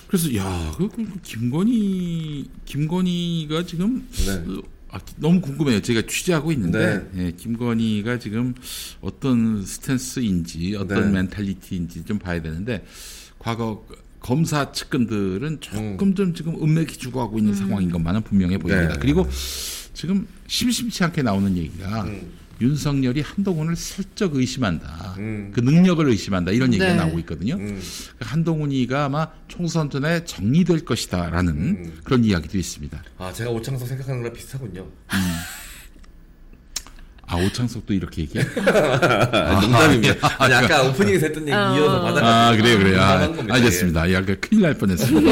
그래서 야, 그, 그 김건희 김건희가 지금 네. 어, 아, 너무 궁금해요. 제가 취재하고 있는데 예, 김건희가 지금 어떤 스탠스인지 어떤 네. mentality인지 좀 봐야 되는데 과거 검사 측근들은 조금 음. 좀 지금 음맥이 죽어가고 있는 상황인 것만은 분명해 보입니다. 네. 그리고 지금 심심치 않게 나오는 얘기가 음. 윤석열이 한동훈을 슬쩍 의심한다. 음. 그 능력을 의심한다. 이런 얘기가 네. 나오고 있거든요. 음. 한동훈이가 아마 총선 전에 정리될 것이다라는 음. 그런 이야기도 있습니다. 아 제가 오창석 생각하는 거랑 비슷하군요. 아 오창석도 이렇게 얘기해? 아, 농담입니다. 아니 아까 오프닝에서 했던 얘기 어. 이어서 받아. 아 그래요 그래요. 아, 겁니다. 알겠습니다. 야, 그 큰일 날 뻔했습니다.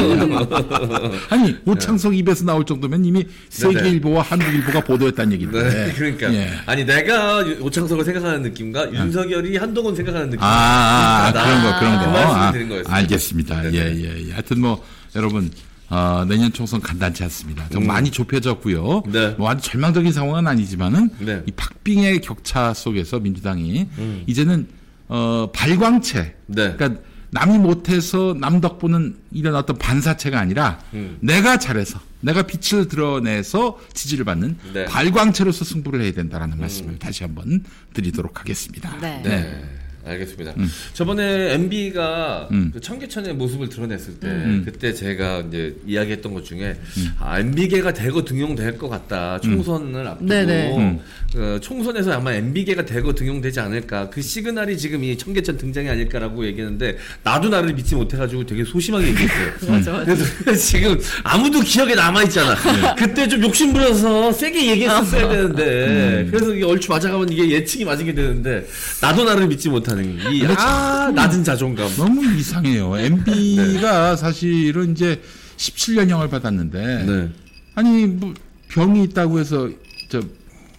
아니 오창석 입에서 나올 정도면 이미 세계일보와 한국일보가 보도했다는 예. 얘기인데. 네, 그러니까 예. 아니 내가 유- 오창석을 생각하는 느낌과 윤석열이 한동훈 생각하는 느낌. 아, 아, 아, 그런 거, 그런 거. 그 말씀을 아, 드린 거였습니다. 알겠습니다. 네네. 예, 예, 예. 하여튼 뭐, 여러분, 어, 내년 총선 간단치 않습니다. 좀 음. 많이 좁혀졌고요. 네. 뭐 아주 절망적인 상황은 아니지만은 네. 이 박빙의 격차 속에서 민주당이 이제는 어, 발광체, 네. 그러니까 남이 못해서 남 덕보는 이런 어떤 반사체가 아니라 음. 내가 잘해서 내가 빛을 드러내서 지지를 받는 네. 발광체로서 승부를 해야 된다라는 말씀을 다시 한번 드리도록 하겠습니다. 네. 네. 알겠습니다. 저번에 MB가 음. 그 청계천의 모습을 드러냈을 때 음. 그때 제가 이제 이야기했던 것 중에 아, MB계가 대거 등용될 것 같다. 총선을 앞두고 네네. 음. 그 총선에서 아마 MB계가 대거 등용되지 않을까. 그 시그널이 지금 이 청계천 등장이 아닐까라고 얘기했는데 나도 나를 믿지 못해가지고 되게 소심하게 얘기했어요. 맞아, 맞아. 그래서 지금 아무도 기억에 남아 있잖아. 그때 좀 욕심 부려서 세게 얘기했었어야 되는데 그래서 이게 얼추 맞아가면 이게 예측이 맞게 되는데 나도 나를 믿지 못 하는 이 아, 낮은 자존감. 너무 이상해요. MB가 사실은 이제 17년형을 받았는데 네. 아니 뭐 병이 있다고 해서 저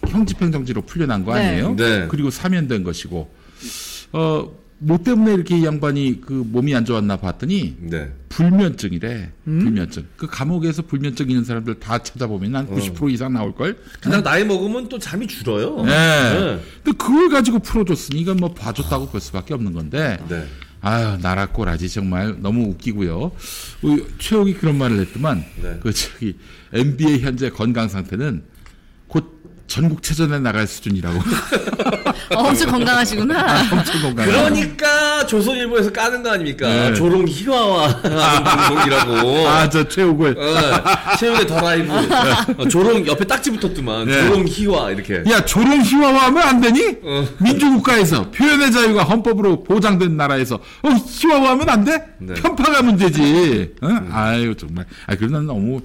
형집행정지로 풀려난 거 네. 아니에요? 네. 그리고 사면된 것이고 어 뭐 때문에 이렇게 이 양반이 그 몸이 안 좋았나 봤더니 네. 불면증이래. 불면증. 그 감옥에서 불면증 있는 사람들 다 찾아보면 한 90% 이상 나올 걸. 그냥 나이 먹으면 또 잠이 줄어요. 네. 네. 근데 그걸 가지고 풀어줬으니 이건 뭐 봐줬다고 볼 수밖에 없는 건데. 네. 아유 나라 꼬라지 정말 너무 웃기고요. 최욱이 그런 말을 했더만 네. 그 저기 MB의 현재 건강 상태는 곧 전국 체전에 나갈 수준이라고 어, 엄청 건강하시구나. 엄청 건강. 그러니까 조선일보에서 까는 거 아닙니까? 네. 조롱 희화화 방송이라고. 아 저 최욱을 어, 최욱의 더 라이브. 어, 조롱 옆에 딱지 붙었더만. 네. 조롱 희화 이렇게. 야 조롱 희화화하면 안 되니? 어. 민주국가에서 표현의 자유가 헌법으로 보장된 나라에서 어, 희화화하면 안 돼? 네. 편파가 문제지. 어? 아유 정말. 아난 너무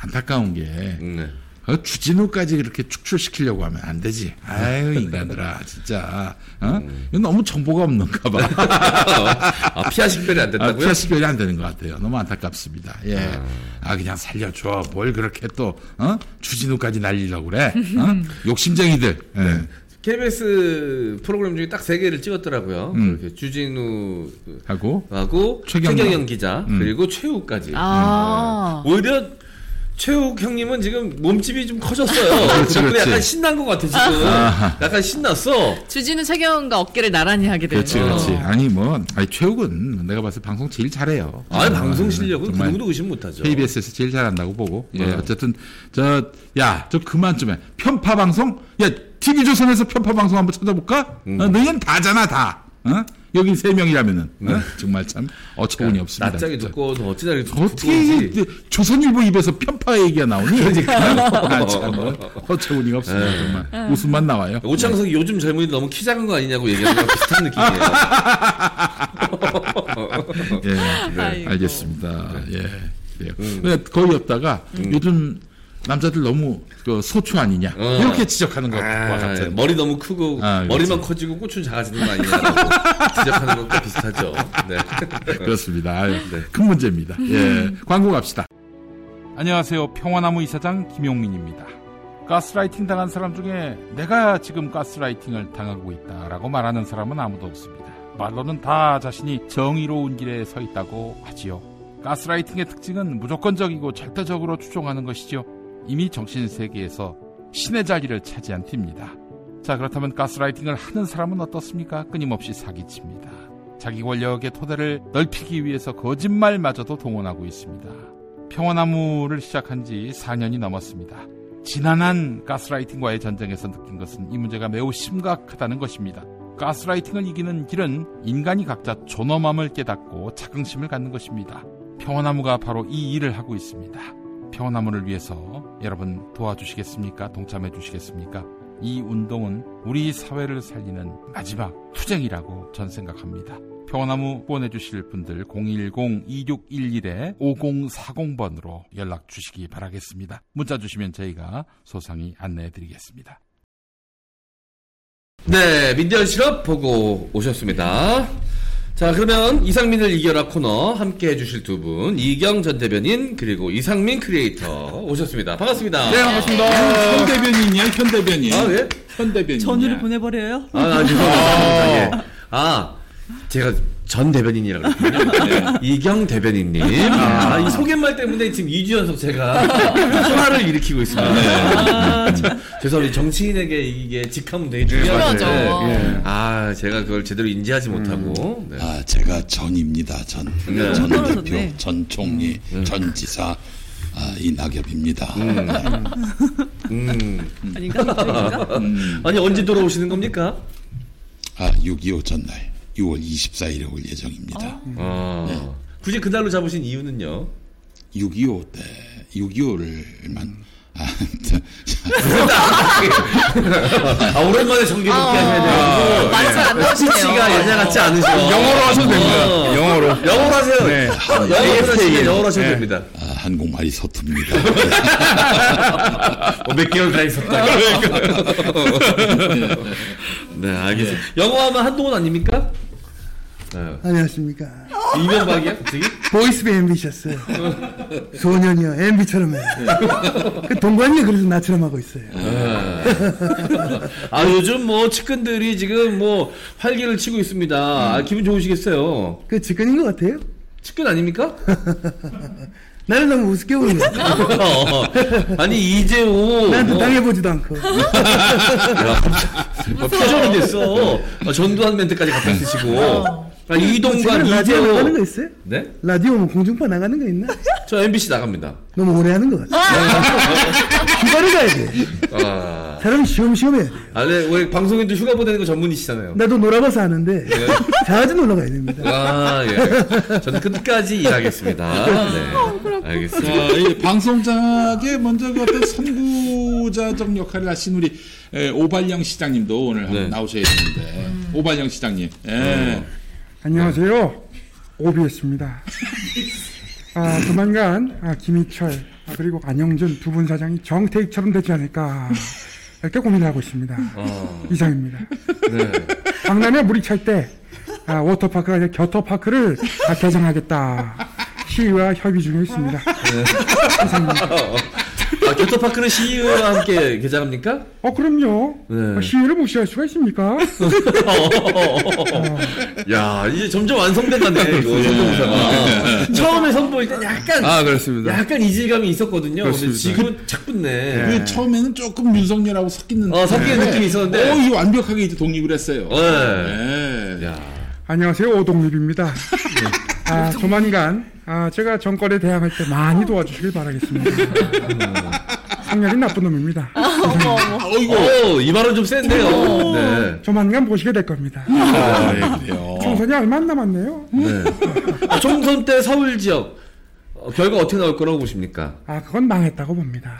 안타까운 게 네. 어, 주진우까지 그렇게 축출시키려고 하면 안 되지. 아유 인간들아 진짜. 어? 이건 너무 정보가 없는가 봐. 아, 피하 식별이 안 아, 됐다고요? 피하 식별이 안 되는 것 같아요. 너무 안타깝습니다. 예. 아, 그냥 살려줘. 뭘 그렇게 또, 어? 주진우까지 날리려고 그래. 어? 욕심쟁이들. 예. KBS 프로그램 중에 딱 세 개를 찍었더라고요. 음. 이렇게 주진우 하고 하고, 최경영. 최경영 기자 음. 그리고 최욱까지. 아. 오히려 최욱 형님은 지금 몸집이 좀 커졌어요. 그렇지, 그렇지. 약간 신난 것 같아 지금. 약간 신났어. 주진우 최경영과 어깨를 나란히 하게 되는 그렇지, 거. 그렇지. 아니, 뭐, 아니, 최욱은 내가 봤을 때 방송 제일 잘해요. 아 어, 방송 실력은 그 정도 의심 못하죠. KBS에서 제일 잘한다고 보고. 예, 어. 어쨌든, 저, 야, 저 그만 좀 해. 편파 방송? 야, TV조선에서 편파 방송 한번 찾아볼까? 음. 어, 너희는 다잖아, 다. 어? 여기 세 명이라면은. 어? 정말 참 어처구니 없습니다. 낯짝이 진짜. 두꺼워 어찌나 이렇게 어떻게 조선일보 입에서 편파 얘기가 나오니? 아, 참, 뭐, 어처구니가 없습니다. 네. 정말 웃음만 나와요. 오창석이 요즘 젊은이들 너무 키 작은 거 아니냐고 얘기하는 거랑 비슷한 느낌이에요. 예, 아이고. 알겠습니다. 예. 근데 거의 없다가 요즘 남자들 너무 그 소추 아니냐 어. 이렇게 지적하는 것과 아, 같은. 머리 너무 크고 아, 그렇지. 머리만 커지고 꽃은 작아지는 거 아니냐고 지적하는 것과 비슷하죠. 네. 그렇습니다. 아유, 네. 큰 문제입니다. 예, 광고 갑시다. 안녕하세요. 평화나무 이사장 김용민입니다. 가스라이팅 당한 사람 중에 내가 지금 가스라이팅을 당하고 있다라고 말하는 사람은 아무도 없습니다. 말로는 다 자신이 정의로운 길에 서 있다고 하지요. 가스라이팅의 특징은 무조건적이고 절대적으로 추종하는 것이죠. 이미 정신세계에서 신의 자리를 차지한 팀입니다. 자, 그렇다면 가스라이팅을 하는 사람은 어떻습니까? 끊임없이 사기칩니다. 자기 권력의 토대를 넓히기 위해서 거짓말마저도 동원하고 있습니다. 평화나무를 시작한 지 4년이 넘었습니다. 지난한 가스라이팅과의 전쟁에서 느낀 것은 이 문제가 매우 심각하다는 것입니다. 가스라이팅을 이기는 길은 인간이 각자 존엄함을 깨닫고 자긍심을 갖는 것입니다. 평화나무가 바로 이 일을 하고 있습니다. 평화나무를 위해서 여러분 도와주시겠습니까? 동참해 주시겠습니까? 이 운동은 우리 사회를 살리는 마지막 투쟁이라고 전 생각합니다. 평화나무 후원해 주실 분들 010-2611-5040번으로 연락 주시기 바라겠습니다. 문자 주시면 저희가 소상히 안내해 드리겠습니다. 네, 민디언 실업 보고 오셨습니다. 자, 그러면 이상민을 이겨라 코너 함께 해주실 두 분, 이경 전 대변인, 그리고 이상민 크리에이터 오셨습니다. 반갑습니다. 네, 반갑습니다. 현 대변인이야, 현 대변인. 아, 예? 현 대변인. 전유를 보내버려요? 아, 아 죄송합니다. 예. 아, 제가 전 대변인이라고 그랬군요. 네. 이경 대변인님. 아, 이 소개말 때문에 지금 2주 연속 제가 화를 일으키고 있습니다. 네. 죄송합니다. 정치인에게 이게 직함은 되게. 중요하죠. 예. 아, 제가 그걸 제대로 인지하지 못하고. 네. 아, 제가 전입니다. 전. 네. 전. 대표, 전 총리, 전 지사, 아, 이 낙엽입니다. 음. 아닌가? 그쪽인가? 아니, 언제 돌아오시는 겁니까? 아, 6.25 전날. 6월 24일에 올 예정입니다. 어. 굳이 그날로 잡으신 이유는요? 6.25 때 6.25를만 아, 아, 오랜만에 정기 복귀 하셔야 돼요. 말씀 안 나오시네요. 피치가 예전 같지 않으셔. 영어로 하셔도 됩니다. 어. 영어로. 영어로 하세요. 네. 영어로 하시면 영어로 하셔도 네. 됩니다. 아, 한국말이 서툽니다. 어, 몇 개월 가 있었다. 네, 알겠습니다. 영어 하면 한동훈 아닙니까? 네. 안녕하십니까. 이명박이야? 갑자기? 보이스비 앰비셔스. 소년이요. 앰비처럼 해. 그 동관이가 그래서 나처럼 하고 있어요. 아, 요즘 뭐 측근들이 지금 뭐 활기를 치고 있습니다. 아, 기분 좋으시겠어요. 그 직권인 것 같아요. 측근 아닙니까? 나를 너무 우습게 보는 거야. 어. 아니, 이재호. 나한테 뭐, 당해보지도 않고. 어, 표정이 됐어. 어, 전두환 멘트까지 갖다 쓰시고. 아, 이동관, 지금 라디오 나가는 거 이재호. 있어요? 네? 라디오 뭐 공중파 나가는 거 있나? 저 MBC 나갑니다. 너무 오래 하는 것 같아. 휴가를 가야 돼. 아. 사람이 쉬엄쉬엄 해야 돼. 아, 네, 우리 방송인도 휴가 보내는 거 전문이시잖아요. 나도 놀아봐서 아는데 자주 놀러 가야 됩니다. 아, 예. 저는 끝까지 일하겠습니다. 네. 알겠습니다. 자, 이 방송장에 먼저 그 어떤 선구자적 역할을 하신 우리 에, 오발영 시장님도 오늘 한번 네. 나오셔야 되는데 오발영 시장님. 예. 안녕하세요. 오비에스입니다. 아, 조만간 아, 김희철 아, 그리고 안영준 두 분 사장이 정태익처럼 되지 않을까 이렇게 고민을 하고 있습니다. 어, 이상입니다. 네. 강남에 물이 찰 때 아, 워터파크가 아니라 겨터파크를 아, 개장하겠다. 시의와 협의 중에 있습니다. 아, 교토파크는 시의와 함께 개장합니까? 어, 그럼요. 네. 아, 시의를 무시할 수가 있습니까? 야, 이제 점점 완성돼가네, 이거, 성대모사가. 처음에 선보일 땐 약간, 아, 그렇습니다. 약간 이질감이 있었거든요. 근데 그렇습니다. 지금은 착 붙네. 그 처음에는 조금 윤석열하고 섞이는 어, 섞이는 네. 느낌이 있었는데. 어, 이 완벽하게 이제 독립을 했어요. 네. 네. 야, 안녕하세요. 오동립입니다. 아, 조만간 아, 제가 정권에 대항할 때 많이 도와주시길 바라겠습니다. 성격이 나쁜 놈입니다. 어이구. 오, 이 말은 좀 센데요. 네. 조만간 보시게 될 겁니다. 아, 네, 그래요. 총선이 얼마 안 남았네요. 네. 아, 총선 때 서울 지역, 어, 결과 어떻게 나올 거라고 보십니까? 아, 그건 망했다고 봅니다.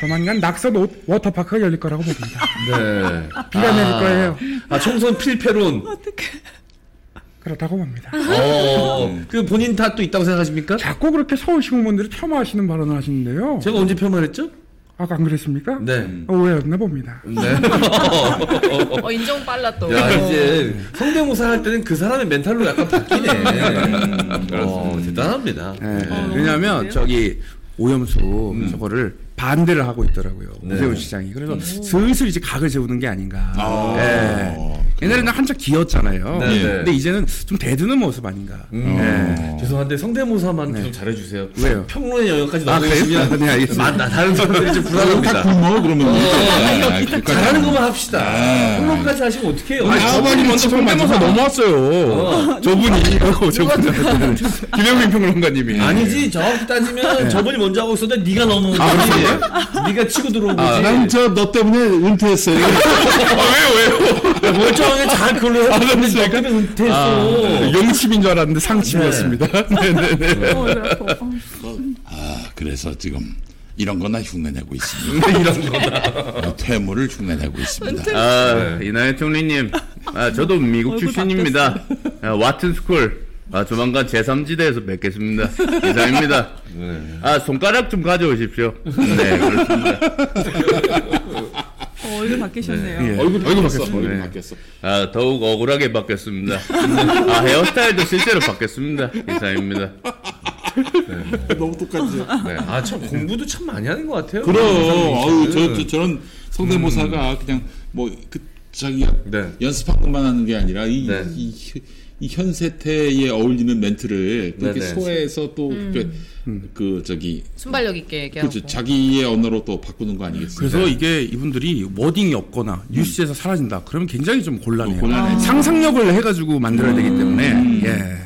조만간 낙선 오- 워터파크가 열릴 거라고 봅니다. 네. 비가 내릴 거예요. 아, 총선 필패론. 그렇다고 봅니다. 어, 그 본인 탓도 있다고 생각하십니까? 자꾸 그렇게 서울시 공무원들이 폄하하시는 발언을 하시는데요. 제가 언제 폄하했죠? 아까 안 그랬습니까? 네. 오해였나 봅니다. 네. 어, 인정 빨라 또. 야, 이제 성대모사 할 때는 그 사람의 멘탈로 약간 바뀌네. 어, 대단합니다. 예, 왜냐하면 저기 오염수 저거를 반대를 하고 있더라고요. 네. 오세훈 시장이. 그래서 슬슬 이제 각을 세우는 게 아닌가. 아. 예. 옛날에는 한참 기었잖아요. 네, 네. 근데 이제는 좀 대드는 모습 아닌가. 음. 예. 죄송한데 성대모사만 좀 잘해주세요. 왜요? 평론의 영역까지 아, 넘어가시면 그래요? 네, 알겠습니다. 나 다른 사람들이 좀다 불안합니다. 굶어 그러면. 아, 네, 그러니까 잘하는 것만 합시다. 평론까지 하시면 어떡해요? 아니, 저분이 먼저 성대모사 넘어왔어요. 저분이. 어, 저분. 김영민 평론가님이. 아니지 정확히 따지면 저분이 먼저 하고 있었는데 네가 넘어온 거지. 네가 치고 들어온 거지. 난 저 너 때문에 은퇴했어요. 야, 멀쩡하게 잘 그걸로 했는데 너 때문에 은퇴했어. 영칩인 줄 알았는데 상칩이었습니다. 네네네. 아, 그래서 지금 이런 거나 흉내내고 있습니다. 이런 거나. 퇴물을 흉내내고 있습니다. 아, 이낙연 총리님, 아, 저도 미국 출신입니다. 아, 와튼 스쿨, 아, 조만간 제3지대에서 뵙겠습니다. 이상입니다. 아, 손가락 좀 가져오십시오. 네, 그렇습니다. 어, 얼굴 바뀌셨네요. 예. 얼굴 얼굴 바뀌었어. 바뀌었어. 얼굴 네. 바뀌었어. 아, 더욱 억울하게 바뀌었습니다. 아, 헤어스타일도 실제로 바뀌었습니다. 이상입니다. 너무 똑같지. 네. 아, 참 공부도 참 많이 하는 것 같아요. 그럼 어유 저, 네. 저 저런 성대모사가 그냥 뭐 그 자기가 네. 연습한 것만 하는 게 아니라 이, 네. 이, 이 현세태에 어울리는 멘트를 그렇게 네, 네. 소화해서 또 그, 그 저기 순발력 있게 얘기하고. 그렇죠 자기의 언어로 또 바꾸는 거 아니겠습니까? 그래서 이게 이분들이 워딩이 없거나 뉴스에서 사라진다. 그러면 굉장히 좀 곤란해요. 곤란해요. 상상력을 해가지고 만들어야 되기 때문에 예.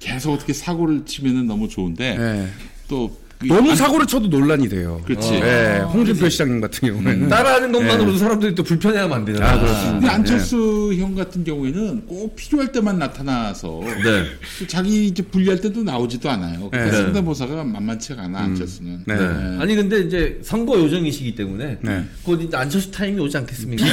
계속 어떻게 사고를 치면은 너무 좋은데 예. 또 너무 사고를 쳐도 논란이 돼요. 그렇지. 예, 홍준표 시장님 같은 경우에는 따라하는 것만으로도 사람들이 또 불편해하면 안 되잖아. 아, 그렇습니다. 근데 안철수 형 같은 경우에는 꼭 필요할 때만 나타나서 네. 또 자기 이제 불리할 때도 나오지도 않아요. 그러니까 네. 성대모사가 만만치가 않아 안철수는. 네. 네. 아니 근데 이제 선거 요정이시기 때문에 네. 곧 이제 안철수 타임이 오지 않겠습니까?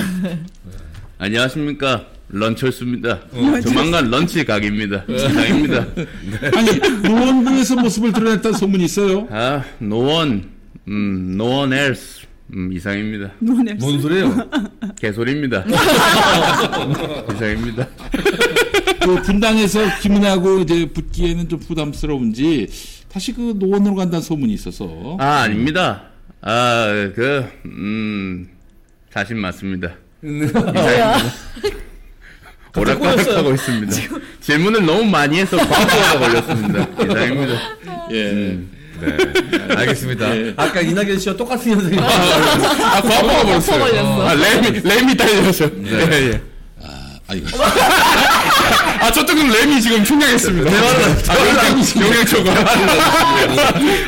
안녕하십니까. 런철수입니다. 조만간 런치 각입니다. 이상입니다. 아니 노원구에서 모습을 드러냈다는 소문이 있어요. 아, 노원, 음, 노원 else. 음, 이상입니다. 뭔 소리예요? 개소리입니다. 이상입니다. 그 분당에서 김은혜하고 이제 붙기에는 좀 부담스러운지 다시 그 노원으로 간다는 소문이 있어서 아, 아닙니다. 아, 그, 음, 자신 맞습니다. 이상입니다. 오락가락하고 있습니다. 질문을 너무 많이 해서 광고가 걸렸습니다. 이상입니다. 예. 알겠습니다. 아까 이낙연 씨와 똑같은 현상이 아, 광고가 걸렸어요. 걸렸어. 아, 램이, 램이 딸려서. 예, 예. 아 이거 아 저쪽은 램이 지금 충격했습니다. 아, 영양초가.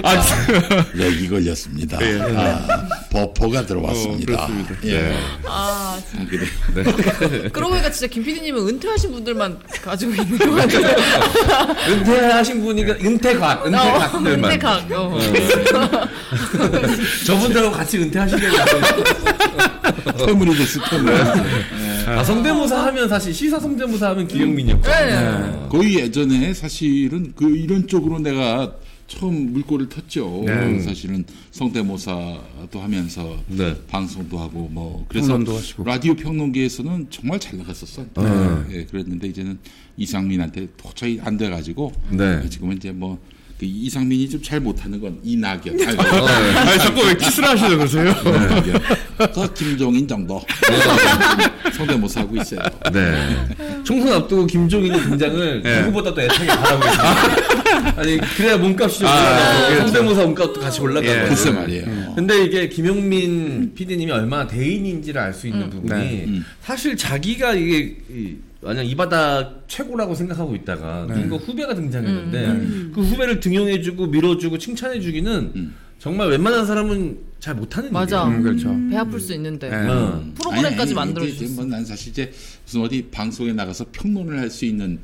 아, 렉이 걸렸습니다. 아, 버퍼가 들어왔습니다. 예. 아, 그러고 보니까 진짜 김 PD님은 은퇴하신 분들만 가지고 있는 것 같아요. 은퇴하신 분이가 은퇴각, 은퇴각들만. 은퇴각. 어. 저분들하고 같이. 퇴물이 됐을 텐데 아, 성대모사 하면 사실 시사 성대모사 하면 기영민이었고. 네. 거의 예전에 사실은 그 이런 쪽으로 내가 처음 물꼬를 텄죠. 네. 사실은 성대모사도 하면서 네. 방송도 하고 뭐 그래서. 라디오 평론계에서는 정말 잘 나갔었어. 예, 그랬는데 이제는 이상민한테 도저히 안 돼가지고 네. 지금은 이제 뭐. 그 이상민이 좀 잘 못하는 건 이낙연, 아니, 아니 자꾸 왜 키스를 하시려 그러세요? 이낙연, 그 김종인 정도 성대모사 하고 있어요. 네. 총선 앞두고 김종인의 등장을 누구보다 도 애타게 바라고 있습니다. 아니, 그래야 몸값이 좀 올라가고, 성대모사 몸값도 같이 올라가고. 예. 글쎄 말이에요. 근데 이게 김용민 PD님이 얼마나 대인인지를 알 수 있는 부분이 네. 사실 자기가 이게 이, 만약 이 바닥 최고라고 생각하고 있다가 누군가 후배가 등장했는데 그 후배를 등용해주고 밀어주고 칭찬해주기는 정말 웬만한 사람은 잘 못하는 맞아. 일이에요. 음, 그렇죠. 배 아플 수 있는데. 네. 어. 프로그램까지 만들어 이제 주셨어. 뭐난 사실 이제 무슨 어디 방송에 나가서 평론을 할 수 있는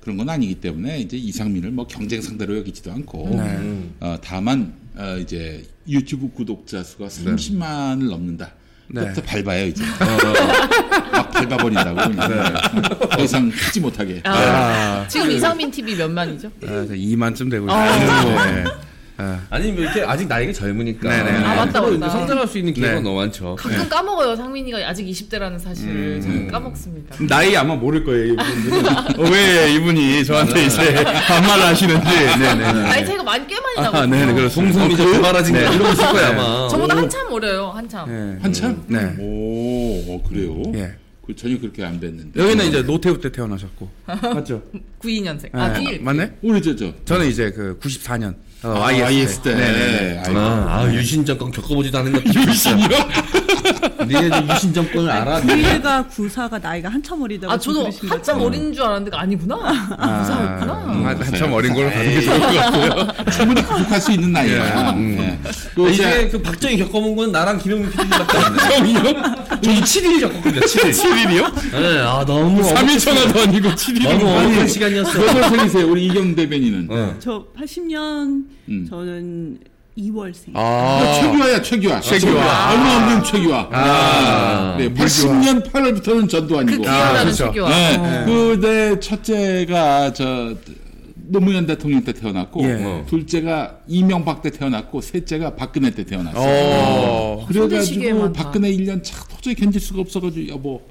그런 건 아니기 때문에 이제 이상민을 뭐 경쟁 상대로 여기지도 않고 네. 어, 다만 어, 이제 유튜브 구독자 수가 30만을 넘는다. 네. 밟아요 이제 막 밟아버린다고 그냥. 더 이상 하지 못하게 아, 지금 이상민 TV 몇 만이죠? 아, 2만쯤 되고 아. 있어요. 네. 아, 아니 뭐 이렇게 아직 나이가 젊으니까 네네. 아, 맞다, 앞으로 맞다. 이제 성장할 수 있는 기회가 네. 너무 많죠. 가끔 까먹어요. 상민이가 아직 20대라는 사실을 저는 까먹습니다. 나이 아마 모를 거예요 이분들은. 어, 왜 이분이 저한테 이제 반말을 하시는지. 네네. 나이 차이가 많이 꽤 많이 나고. 아, 네네 그렇습니다. 동섬이 저 말하진 네. 이러고 있을 거야 아마. 저보다 한참 어려요. 한참. 네. 한참 네. 오 어, 그래요 예. 그 전혀 그렇게 안 뵀는데 여기는 이제 노태우 때 태어나셨고 맞죠? 92년생. 아, 네. 91. 맞네? 우리 저저 저는 이제 그 94년 어, 아, IS, IS 때 네 네네. 아이고. 아, 아, 유신 정권 겪어보지도 않은 것들. 유신이요? 니네 유신 정권을 알아? 그이가 구사가 나이가 한참 어리다고 아, 저도? 한참 어린 줄 알았는데 아니구나. 구사였구나. 한, 한참 어린 걸로 가는 게 좋을 것 같아요. 충분히 극복할 수 있는 나이야 예. 그 이제 이게 그 박정희 겪어본 건 나랑 김용민 PD님밖에 없네. 저희 7일 겪었거든요, 7일. 7일이요? 네, 아, 너무. 3일 천하도 아니고 7일이요. 너무 어려운 시간이었어. 몇 월 생이세요 우리 이경 대변인은 어. 저 80년 음. 저는 2월생. 아, 최규화야 최규화 최규화. 얼마 없는 최규화 아. 네, 80년 8월부터는 전두환이고 그 기억나는 그렇죠. 시기와. 네, 그내 첫째가 저 노무현 대통령 때 태어났고 예. 둘째가 이명박 때 태어났고 셋째가 박근혜 때 태어났어. 어. 힘든 시기에 그래가지고. 박근혜 1년 차 도저히 견딜 수가 없어가지고 여보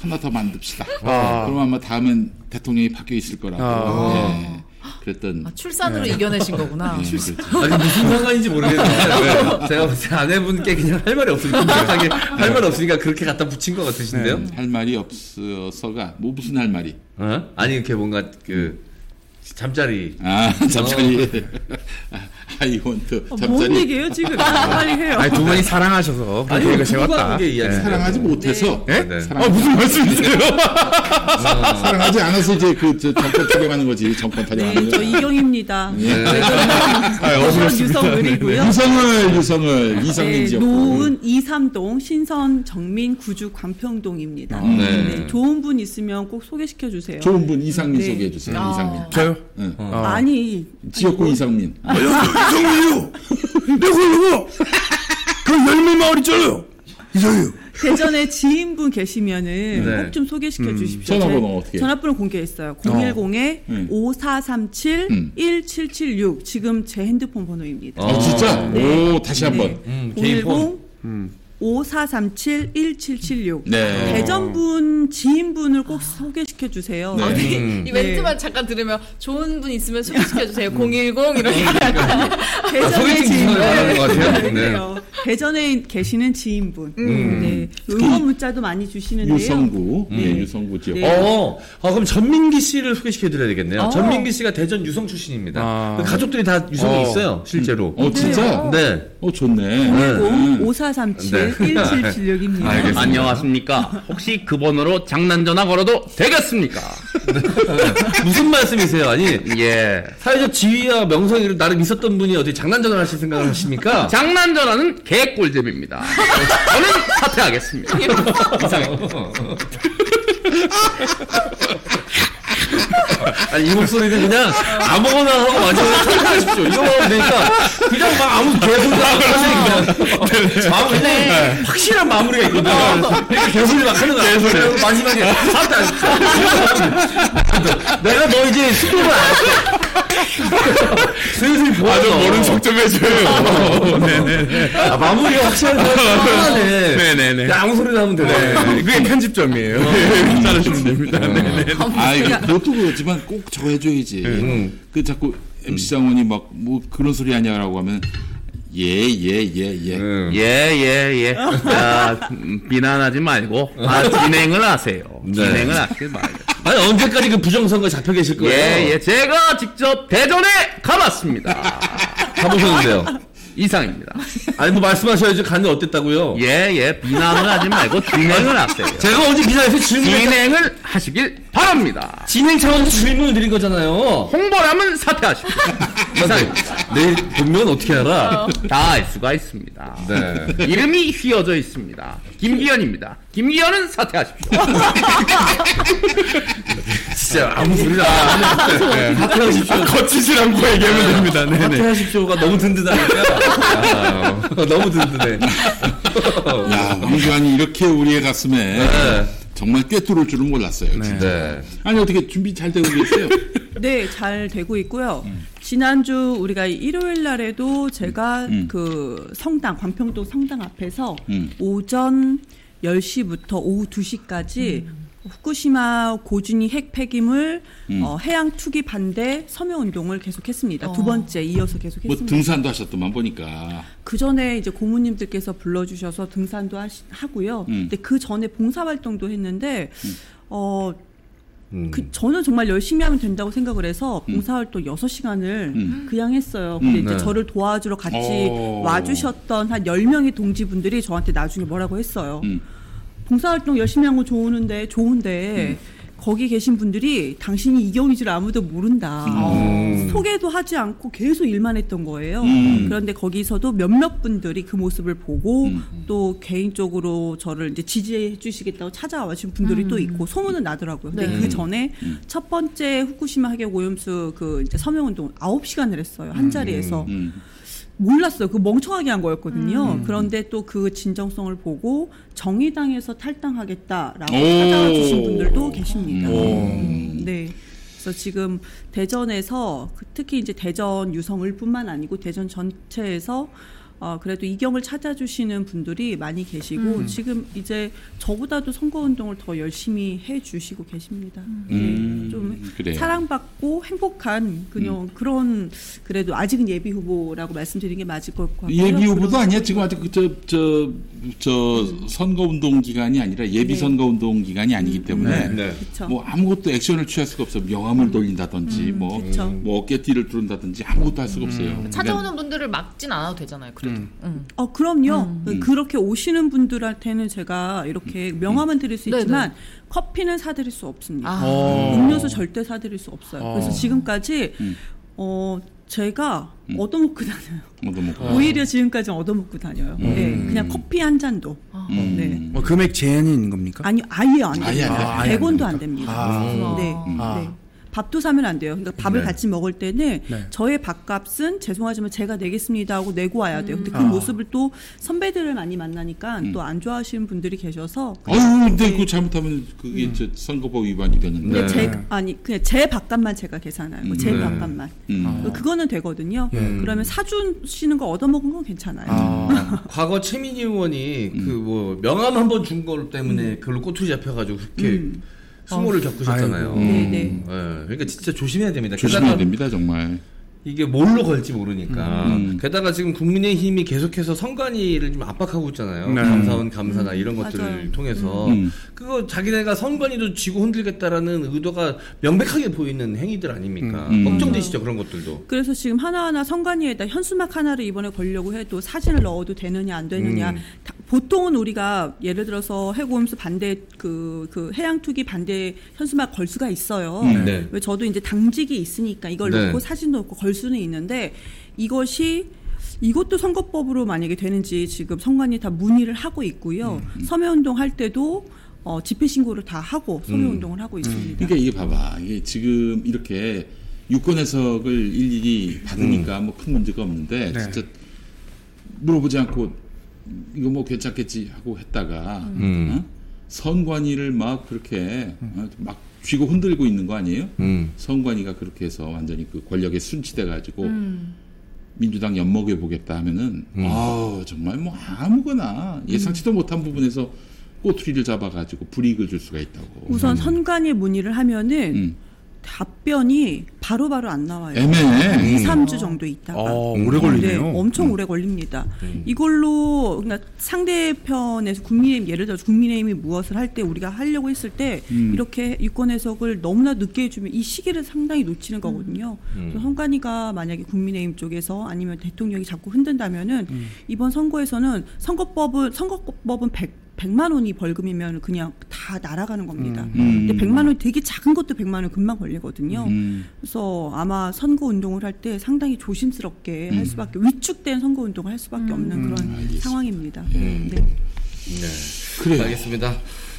하나 더 만듭시다. 아. 그러면 아마 다음엔 대통령이 바뀌어 있을 거라고. 아. 예. 그랬던. 아, 출산으로 이겨내신 거구나. 예, 그렇죠. 아니, 무슨 상관인지 모르겠는데. 제가 봤을 때 아내분께 그냥 할 말이 없으니까, 할 말이 없으니까 그렇게 갖다 붙인 것 같으신데요? 할 말이 없어서가 뭐 무슨 할 말이? 어? 아니, 이렇게 뭔가 그, 잠자리. 아 잠자리. 아이원트 어, 뭔 잠자리 얘기예요 지금? 빨리 해요. 아니 두 분이 사랑하셔서 그 아니, 누가 세웠다. 예. 사랑하지 못해서 예? 네. 사랑, 아 무슨 말씀이세요? 사랑하지 않아서 이제 그 저, 정권 타령하는 거지 정권 네, 타령하는 저 거. 이경입니다. 예. 네, 저는 유성 을이고요. 유성을 유성을 네, 이성민 지역. 노은 이삼동 신선 정민 구주 광평동입니다. 네. 네, 좋은 분 있으면 꼭 소개시켜 주세요. 좋은 분 이상민 네. 소개해 주세요. 아. 이상민. 저요? 응. 어. 아니 지역구 이상민. 이성민이요. 내가 이거 그 열매 마을 있잖아요. 이성이요. 대전에 지인분 계시면은 네. 꼭좀 소개시켜 주십시오. 전화번호 제 어떻게? 전화번호 공개했어요. 010에 음. 5437 음. 1776 지금 제 핸드폰 번호입니다. 아 진짜? 네. 오 다시 한번. 음, 개인 폰. 010 5437 1776 네. 대전분 지인분을 꼭 소개시켜 주세요. 네. 아니, 음. 이 멘트만 잠깐 들으면 좋은 분 있으면 소개시켜 주세요. 010 이렇게 약간 대전의 지인분. 네, 네. 대전에 계시는 지인분. 네. 응원 문자도 많이 주시는데요. 유성구. 예, 유성구 지역. 네. 어, 아, 그럼 전민기 씨를 소개시켜 드려야 되겠네요. 어. 전민기 씨가 대전 유성 출신입니다. 아. 그 가족들이 다 유성에 어. 있어요, 실제로. 어 진짜? 네. 어 좋네. 010 5437 1776입니다. 알겠습니다. 안녕하십니까. 혹시 그 번호로 장난 전화 걸어도 되겠습니까? 무슨 말씀이세요? 아니, 예. 사회적 지위와 명성이 나름 있었던 분이 어떻게 장난전을 하실 생각을 하십니까? 장난 전화는 개꿀잼입니다. 저는 사퇴하겠습니다. 아니, 이 목소리는 그냥 아무거나 하고 완전히 선택하십시오. 이거 하면 되니까 그냥 막 아무 개소리 하고 하시니까. 마음 그냥 확실한 마무리가 있거든요. 이렇게 개소리 막 하는 거야. 개소리. 마지막에 사퇴하십시오. 내가 너 이제 안 할게. 슬슬 보여줘. 아저 모른 척좀 해줘요. 네네네. 아, 마무리가 확실하게 하네. 네네네. 아무 소리나 하면 되네. 그게 편집점이에요. 자르시면 됩니다. 네네. 아 이거 그것도 그렇지만 꼭 저거 해줘야지. 그 자꾸 MC 장원이 막 뭐 그런 소리 하냐라고 하면 예예예 예. 음. 예, 예, 예. 아, 음, 비난하지 말고, 아, 진행을 하세요. 네. 진행을 하지 말고. 아니, 언제까지 그 부정선거 잡혀 계실 거예요? 예, 예. 제가 직접 대전에 가봤습니다. 가보셨는데요. 이상입니다. 아니, 뭐 말씀하셔야지 간이 어땠다고요? 예, 예. 비난을 하지 말고 진행을 하세요. 제가 어제 기사에서 질문을 진행을 하시길 바랍니다. 진행 차원에서 질문을 드린 거잖아요. 홍보라면 사퇴하십시오. 이상입니다. 내 본명은 어떻게 알아? 다 알 수가 있습니다. 네. 이름이 휘어져 있습니다. 김기현입니다. 김기현은 사퇴하십시오. 진짜 아무 소리나 안 하네. 사퇴하십시오. 거치질 않고 얘기하면 됩니다. 네네. 사퇴하십시오가 너무 든든하니까. 아, 너무 든든해. 야 왕주환이 이렇게 우리의 가슴에 네. 정말 꿰뚫을 줄은 몰랐어요. 진짜. 네. 아니 어떻게 준비 잘 되고 계세요? 네, 잘 되고 있고요. 지난주 우리가 일요일 날에도 제가 음. 그 성당, 광평동 성당 앞에서 음. 오전 10시부터 오후 2시까지 후쿠시마 고준위 핵 폐기물 음. 어, 해양 투기 반대 서명 운동을 계속했습니다. 두 어. 번째 이어서 뭐 계속했습니다. 등산도 하셨더만 보니까. 그 전에 이제 고모님들께서 불러주셔서 등산도 하시, 하고요. 음. 근데 그 전에 봉사 활동도 했는데 어. 음. 그 저는 정말 열심히 하면 된다고 생각을 해서 봉사활동 6시간을 음. 그냥 했어요. 근데 음, 이제 네. 저를 도와주러 같이 오. 와주셨던 한 10명의 동지분들이 저한테 나중에 뭐라고 했어요. 음. 봉사활동 열심히 한 거 좋은데, 좋은데, 거기 계신 분들이 당신이 이경인 줄 아무도 모른다. 소개도 하지 않고 계속 일만 했던 거예요. 음. 그런데 거기서도 몇몇 분들이 그 모습을 보고 음. 또 개인적으로 저를 이제 지지해 주시겠다고 찾아와 주신 분들이 또 있고 소문은 나더라고요. 근데 네. 그 전에 첫 번째 후쿠시마 핵의 오염수 그 이제 서명 운동 9시간을 했어요. 한 자리에서. 음. 몰랐어요. 그 멍청하게 한 거였거든요. 그런데 또 그 진정성을 보고 정의당에서 탈당하겠다라고 오. 찾아와 주신 분들도 계십니다. 오. 음, 네. 그래서 지금 대전에서 그 특히 이제 대전 유성을뿐만 아니고 대전 전체에서 어, 그래도 이경을 찾아주시는 분들이 많이 계시고 지금 이제 저보다도 선거운동을 더 열심히 해주시고 계십니다. 음, 네, 좀 그래요. 사랑받고 행복한 그냥 그런 그래도 아직은 예비 후보라고 말씀드리는 게 맞을 것 같고요. 예비 후보도 아니야. 지금 아직 그저저 저 선거 운동 기간이 아니라 예비 네. 선거 운동 기간이 아니기 때문에 네. 그쵸. 뭐 아무것도 액션을 취할 수가 없어. 명함을 돌린다든지 뭐. 뭐 어깨띠를 두른다든지 아무것도 할 수가 없어요. 그러니까 찾아오는 분들을 막진 않아도 되잖아요. 그래 도. 음. 어, 그럼요. 그렇게 오시는 분들한테는 제가 이렇게 명함은 드릴 수 네네. 있지만 커피는 사드릴 수 없습니다. 아. 음료수 절대 사드릴 수 없어요. 그래서 지금까지 어 제가 얻어먹고 다녀요. 뭐도 먹고. 오히려 지금까지 얻어먹고 다녀요. 네, 그냥 커피 한 잔도. 음. 네. 뭐 금액 제한이 있는 겁니까? 아니 아예 안 아예 됩니다. 안 돼요? 100원도 안 됩니다. 아. 네. 아. 네. 밥도 사면 안 돼요. 그러니까 밥을 네. 같이 먹을 때는 네. 저의 밥값은 죄송하지만 제가 내겠습니다 하고 내고 와야 돼요. 근데 그 아. 모습을 또 선배들을 많이 만나니까 또안 좋아하시는 분들이 계셔서 아유, 근데 그거 잘못하면 그게 저 선거법 위반이 되는데. 네. 제 아니 그냥 제 밥값만 제가 계산해요. 제 네. 밥값만. 음. 그거는 되거든요. 그러면 사주시는 거 얻어먹은 건 괜찮아요. 아, 과거 최민희 의원이 그 뭐 명함 한 번 준 걸 때문에 그걸로 꼬투리 잡혀가지고 그렇게 수모를 겪으셨잖아요. 아이고. 네, 네. 예, 그러니까 진짜 조심해야 됩니다. 조심해야 게다가 됩니다, 정말. 이게 뭘로 걸지 모르니까. 음. 게다가 지금 국민의힘이 계속해서 선관위를 좀 압박하고 있잖아요. 네. 감사원 감사나 이런 음, 것들을 맞아요. 통해서 음. 그거 자기네가 선관위도 쥐고 흔들겠다라는 의도가 명백하게 보이는 행위들 아닙니까? 음. 걱정되시죠 그런 것들도. 그래서 지금 하나하나 선관위에다 현수막 하나를 이번에 걸려고 해도 사진을 넣어도 되느냐 안 되느냐 음. 다- 보통은 우리가 예를 들어서 해고임수 반대 그, 그 해양 투기 반대 현수막 걸 수가 있어요. 네. 왜 저도 이제 당직이 있으니까 이걸 네. 넣고 사진 넣고 걸 수는 있는데 이것이 이것도 선거법으로 만약에 되는지 지금 선관위 다 문의를 하고 있고요. 음, 서명운동 할 때도 어, 집회 신고를 다 하고 음. 서명운동을 하고 있습니다. 그러니까 이게 봐봐. 이게 지금 이렇게 유권 해석을 일일이 받으니까 뭐큰 문제가 없는데 네. 진짜 물어보지 않고 이거 뭐 괜찮겠지 하고 했다가 음. 어? 선관위를 막 그렇게 어? 막 쥐고 흔들고 있는 거 아니에요? 음. 선관위가 그렇게 해서 완전히 그 권력에 순치돼 가지고 음. 민주당 엿먹여 보겠다 하면은 음. 아 정말 뭐 아무거나 예상치도 못한 부분에서 꼬투리를 잡아가지고 불이익을 줄 수가 있다고. 우선 선관위 문의를 하면은 음. 답변이 바로 바로 안 나와요. 애매해. 2, 3주 정도 있다가. 어, 오래 걸리네요. 네, 엄청 오래 걸립니다. 이걸로 그러니까 상대편에서 국민의힘 예를 들어서 국민의힘이 무엇을 할 때 우리가 하려고 했을 때 이렇게 유권 해석을 너무나 늦게 해주면 이 시기를 상당히 놓치는 거거든요. 그래서 선관위가 만약에 국민의힘 쪽에서 아니면 대통령이 자꾸 흔든다면은 이번 선거에서는 선거법은 선거법은 100 100만 원이 벌금이면 그냥 다 날아가는 겁니다. 음. 근데 100만 원 되게 작은 것도 100만 원 금방 걸리거든요. 음. 그래서 아마 선거 운동을 할 때 상당히 조심스럽게 음. 할 수밖에 위축된 선거 운동을 할 수밖에 없는 그런 상황입니다. 네. 그래요. 알겠습니다.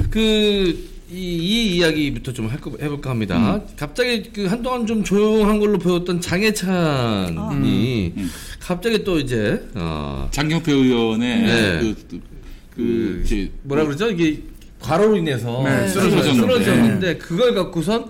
그, 이, 이 이야기부터 좀 할거- 해볼까 합니다. 음. 갑자기 그 한동안 좀 조용한 걸로 보였던 장해찬이 음. 갑자기 또 이제, 어, 장경태 의원의 네. 그, 그, 그, 이제 뭐라 그러죠? 이게 과로로 인해서 네, 쓰러졌는데, 쓰러졌는데. 쓰러졌는데 그걸 갖고선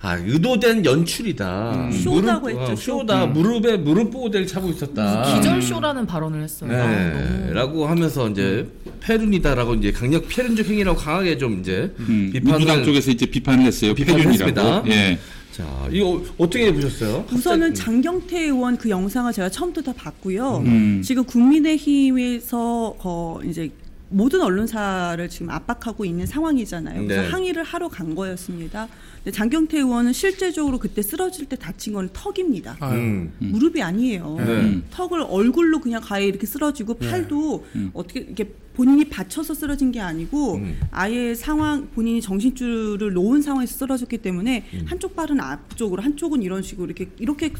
아 의도된 연출이다. 쇼다고 무릎, 했죠, 어, 쇼. 쇼다. 무릎에 무릎 보호대를 차고 있었다. 기절 쇼라는 발언을 했어요. 아, 네, 너무. 라고 하면서 이제 페륜이다라고 이제 강력 페륜적 행위라고 강하게 좀 이제 음, 비판을 민주당 쪽에서 이제 비판을 했어요. 했습니다. 예. 자 이거 어떻게 보셨어요? 우선은 장경태 의원 그 영상을 제가 처음부터 다 봤고요. 음. 지금 국민의힘에서 거 이제 모든 언론사를 지금 압박하고 있는 상황이잖아요. 그래서 네. 항의를 하러 간 거였습니다. 근데 장경태 의원은 실제적으로 그때 쓰러질 때 다친 건 턱입니다. 음. 무릎이 아니에요. 네. 턱을 얼굴로 그냥 가해 이렇게 쓰러지고 팔도 어떻게 이렇게 본인이 받쳐서 쓰러진 게 아니고 음. 아예 상황 본인이 정신줄을 놓은 상황에서 쓰러졌기 때문에 한쪽 발은 앞쪽으로 한쪽은 이런 식으로 이렇게 이렇게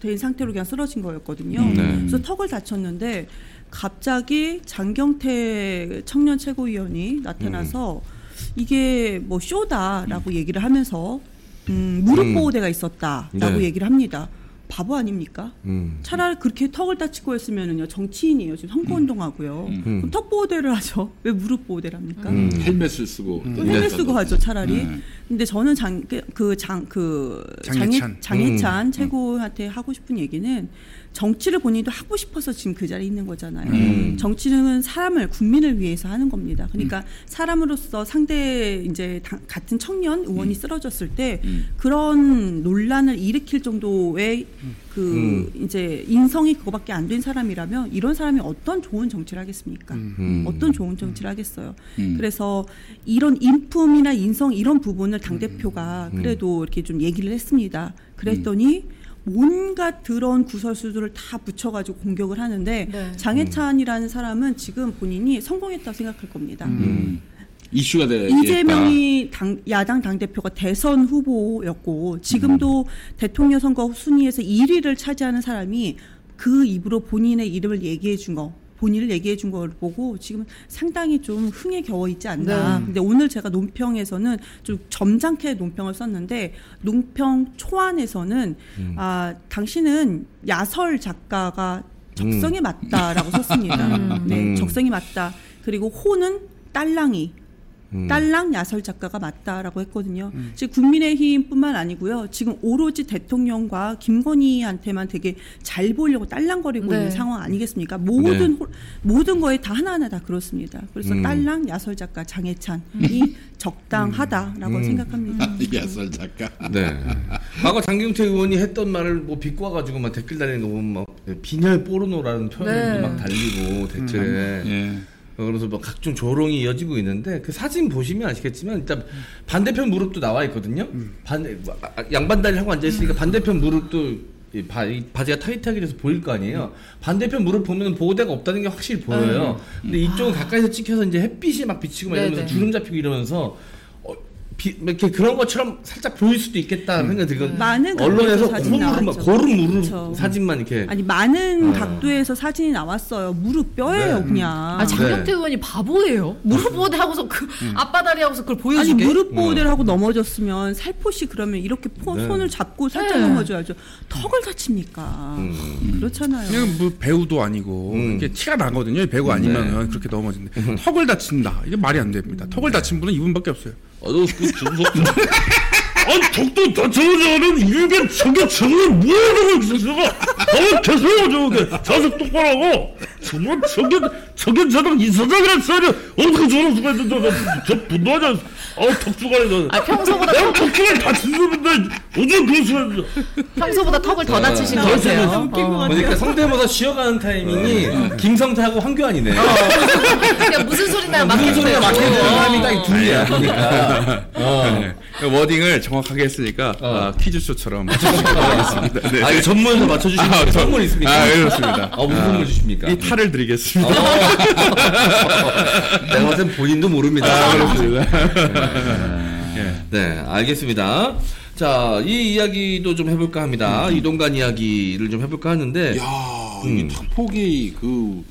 된 상태로 그냥 쓰러진 거였거든요. 네. 그래서 턱을 다쳤는데 갑자기 장경태 청년 최고위원이 나타나서 이게 뭐 쇼다라고 얘기를 하면서 음, 무릎 음. 보호대가 있었다라고 네. 얘기를 합니다. 바보 아닙니까? 음. 차라리 그렇게 턱을 다치고 했으면은요 정치인이에요 지금 선거운동하고요. 그럼 턱 보호대를 하죠. 왜 무릎 보호대를 합니까? 음. 헬멧을 쓰고. 헬멧 쓰고 하죠 차라리. 네. 근데 저는 장 그장그 장해찬. 장해찬 최고한테 하고 싶은 얘기는 정치를 본인도 하고 싶어서 지금 그 자리에 있는 거잖아요. 음. 정치는 사람을 국민을 위해서 하는 겁니다. 그러니까 사람으로서 상대 이제 당- 같은 청년 의원이 쓰러졌을 때 그런 논란을 일으킬 정도의 그 이제 인성이 그거밖에 안 된 사람이라면 이런 사람이 어떤 좋은 정치를 하겠습니까? 음. 어떤 좋은 정치를 하겠어요. 그래서 이런 인품이나 인성 이런 부분을 당 대표가 그래도 이렇게 좀 얘기를 했습니다. 그랬더니 온갖 드러운 구설수들을 다 붙여가지고 공격을 하는데 네. 장해찬이라는 사람은 지금 본인이 성공했다고 생각할 겁니다. 음. 이슈가 돼. 이재명이 당, 야당 당대표가 대선 후보였고 지금도 대통령 선거 순위에서 1위를 차지하는 사람이 그 입으로 본인의 이름을 얘기해 준 거, 본인을 얘기해 준 걸 보고 지금 상당히 좀 흥에 겨워 있지 않나. 근데 오늘 제가 논평에서는 좀 점잖게 논평을 썼는데 논평 초안에서는 아, 당신은 야설 작가가 적성에 맞다라고 썼습니다. 네, 음. 적성이 맞다. 그리고 호는 딸랑이 음. 딸랑 야설 작가가 맞다라고 했거든요. 지금 국민의힘뿐만 아니고요. 지금 오로지 대통령과 김건희한테만 되게 잘 보이려고 딸랑거리고 네. 있는 상황 아니겠습니까? 모든 호- 모든 거에 다 하나하나 다 그렇습니다. 그래서 음. 딸랑 야설 작가 장해찬이 적당하다라고 생각합니다. 야설 작가. 네. 과거 장경태 의원이 했던 말을 뭐 비꼬아 가지고 막 댓글 달리는 거 보면 막 빈혈 포르노라는 표현도 네. 막 달리고 댓글에 예. 어, 그래서 뭐 각종 조롱이 이어지고 있는데 그 사진 보시면 아시겠지만 일단 반대편 무릎도 나와 있거든요. 반 뭐, 아, 양반다리 하고 앉아 있으니까 반대편 무릎도 이 바, 이 바지가 타이트하게 돼서 보일 거 아니에요. 반대편 무릎 보면 보호대가 없다는 게 확실히 보여요. 근데 이쪽은 가까이서 찍혀서 이제 햇빛이 막 비치고 막 이러면서 네네. 주름 잡히고 이러면서 어, 비, 이렇게 그런 것처럼 살짝 보일 수도 있겠다 생각이 들거든요. 많은 언론에서 나왔죠. 고름 무릎 그쵸. 사진만 이렇게 아니 많은 어. 각도에서 사진이 나왔어요. 무릎 뼈예요, 네. 그냥. 아, 장경태 네. 의원이 바보예요. 무릎 보호대 하고서 그 앞바다리 하고서 그걸 아니 보여주게. 무릎 보호대를 하고 넘어졌으면 살포시 그러면 이렇게 포- 네. 손을 잡고 살짝 네. 넘어져야죠. 턱을 다칩니까? 그렇잖아요. 그냥 뭐 배우도 아니고 음. 이게 티가 나거든요. 배우 아니면 그렇게 넘어진데 턱을 다친다. 이게 말이 안 됩니다. 턱을 다친 분은 이분밖에 없어요. 어도 그 중속 아니 턱도 다쳐가지고는 이게 저게 정말 뭐하는 거야 저거 계속 저게 자석 똑바로 하고 정말 저게 저게 저런 이사장이란 소리 어떻게 저럴 수가 있는 저, 저 분노하지 않 아우 턱주간에 저 아, 평소보다 내가 턱주간에 다친 놈인데 어제 그런 소리 평소보다 턱을 더 다치신 것 진짜 같아요. 보니까 성대모사 쉬어가는 타이밍이 김성태하고 황교안이네. 그냥 무슨 소리나 무슨 소리가 막히는 어. 사람이 딱 둘이야. 보니까. 어. 네. 워딩을 정확 하게 했으니까 아, 퀴즈쇼처럼 맞춰주겠습니다. 네. 아, 이거 전문에서 맞춰주시면 아, 저- 선물 있습니까? 아, 그렇습니다. 아, 무슨 선물 주십니까? 이 탈을 드리겠습니다. 내가 봤을 땐 본인도 모릅니다. 아, 그렇습니다. 네, 알겠습니다. 자, 이 이야기도 좀 해볼까 합니다. 이동간 이야기를 좀 해볼까 하는데. 야, 이 학폭이 그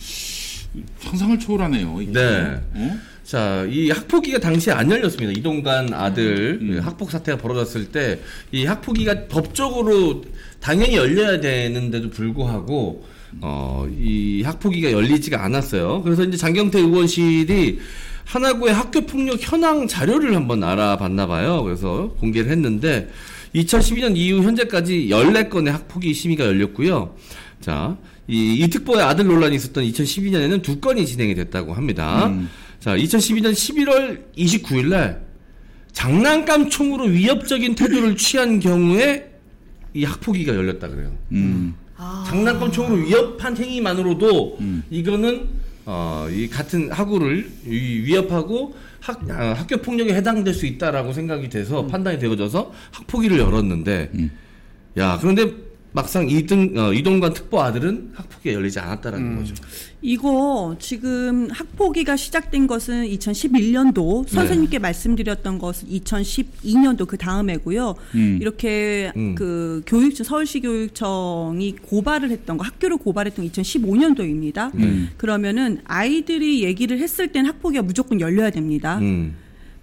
상상을 초월하네요. 이게. 네. 어? 자, 이 학폭위가 당시에 안 열렸습니다. 이동관 아들 그 학폭 사태가 벌어졌을 때 이 학폭위가 법적으로 당연히 열려야 되는데도 불구하고 어, 이 학폭위가 열리지가 않았어요. 그래서 이제 장경태 의원실이 하나구의 학교 폭력 현황 자료를 한번 알아봤나 봐요. 그래서 공개를 했는데 2012년 이후 현재까지 14건의 학폭위 심의가 열렸고요. 자, 이, 이 특보의 아들 논란이 있었던 2012년에는 두 건이 진행이 됐다고 합니다. 자, 2012년 11월 29일 날 장난감 총으로 위협적인 태도를 취한 경우에 이 학폭위가 열렸다 그래요. 음. 장난감 총으로 위협한 행위만으로도 이거는 어, 이 같은 학우를 위- 위협하고 학, 아, 학교 폭력에 해당될 수 있다라고 생각이 돼서 판단이 되어져서 학폭위를 열었는데 야 그런데 막상 이등 어, 이동관 특보 아들은 학폭위가 열리지 않았다라는 거죠. 이거 지금 학폭위가 시작된 것은 2011년도 선생님께 말씀드렸던 것은 2012년도 그 다음에고요. 이렇게 음. 그 교육청 서울시 교육청이 고발을 했던 거 학교를 고발했던 게 2015년도입니다. 그러면은 아이들이 얘기를 했을 땐 학폭위가 무조건 열려야 됩니다.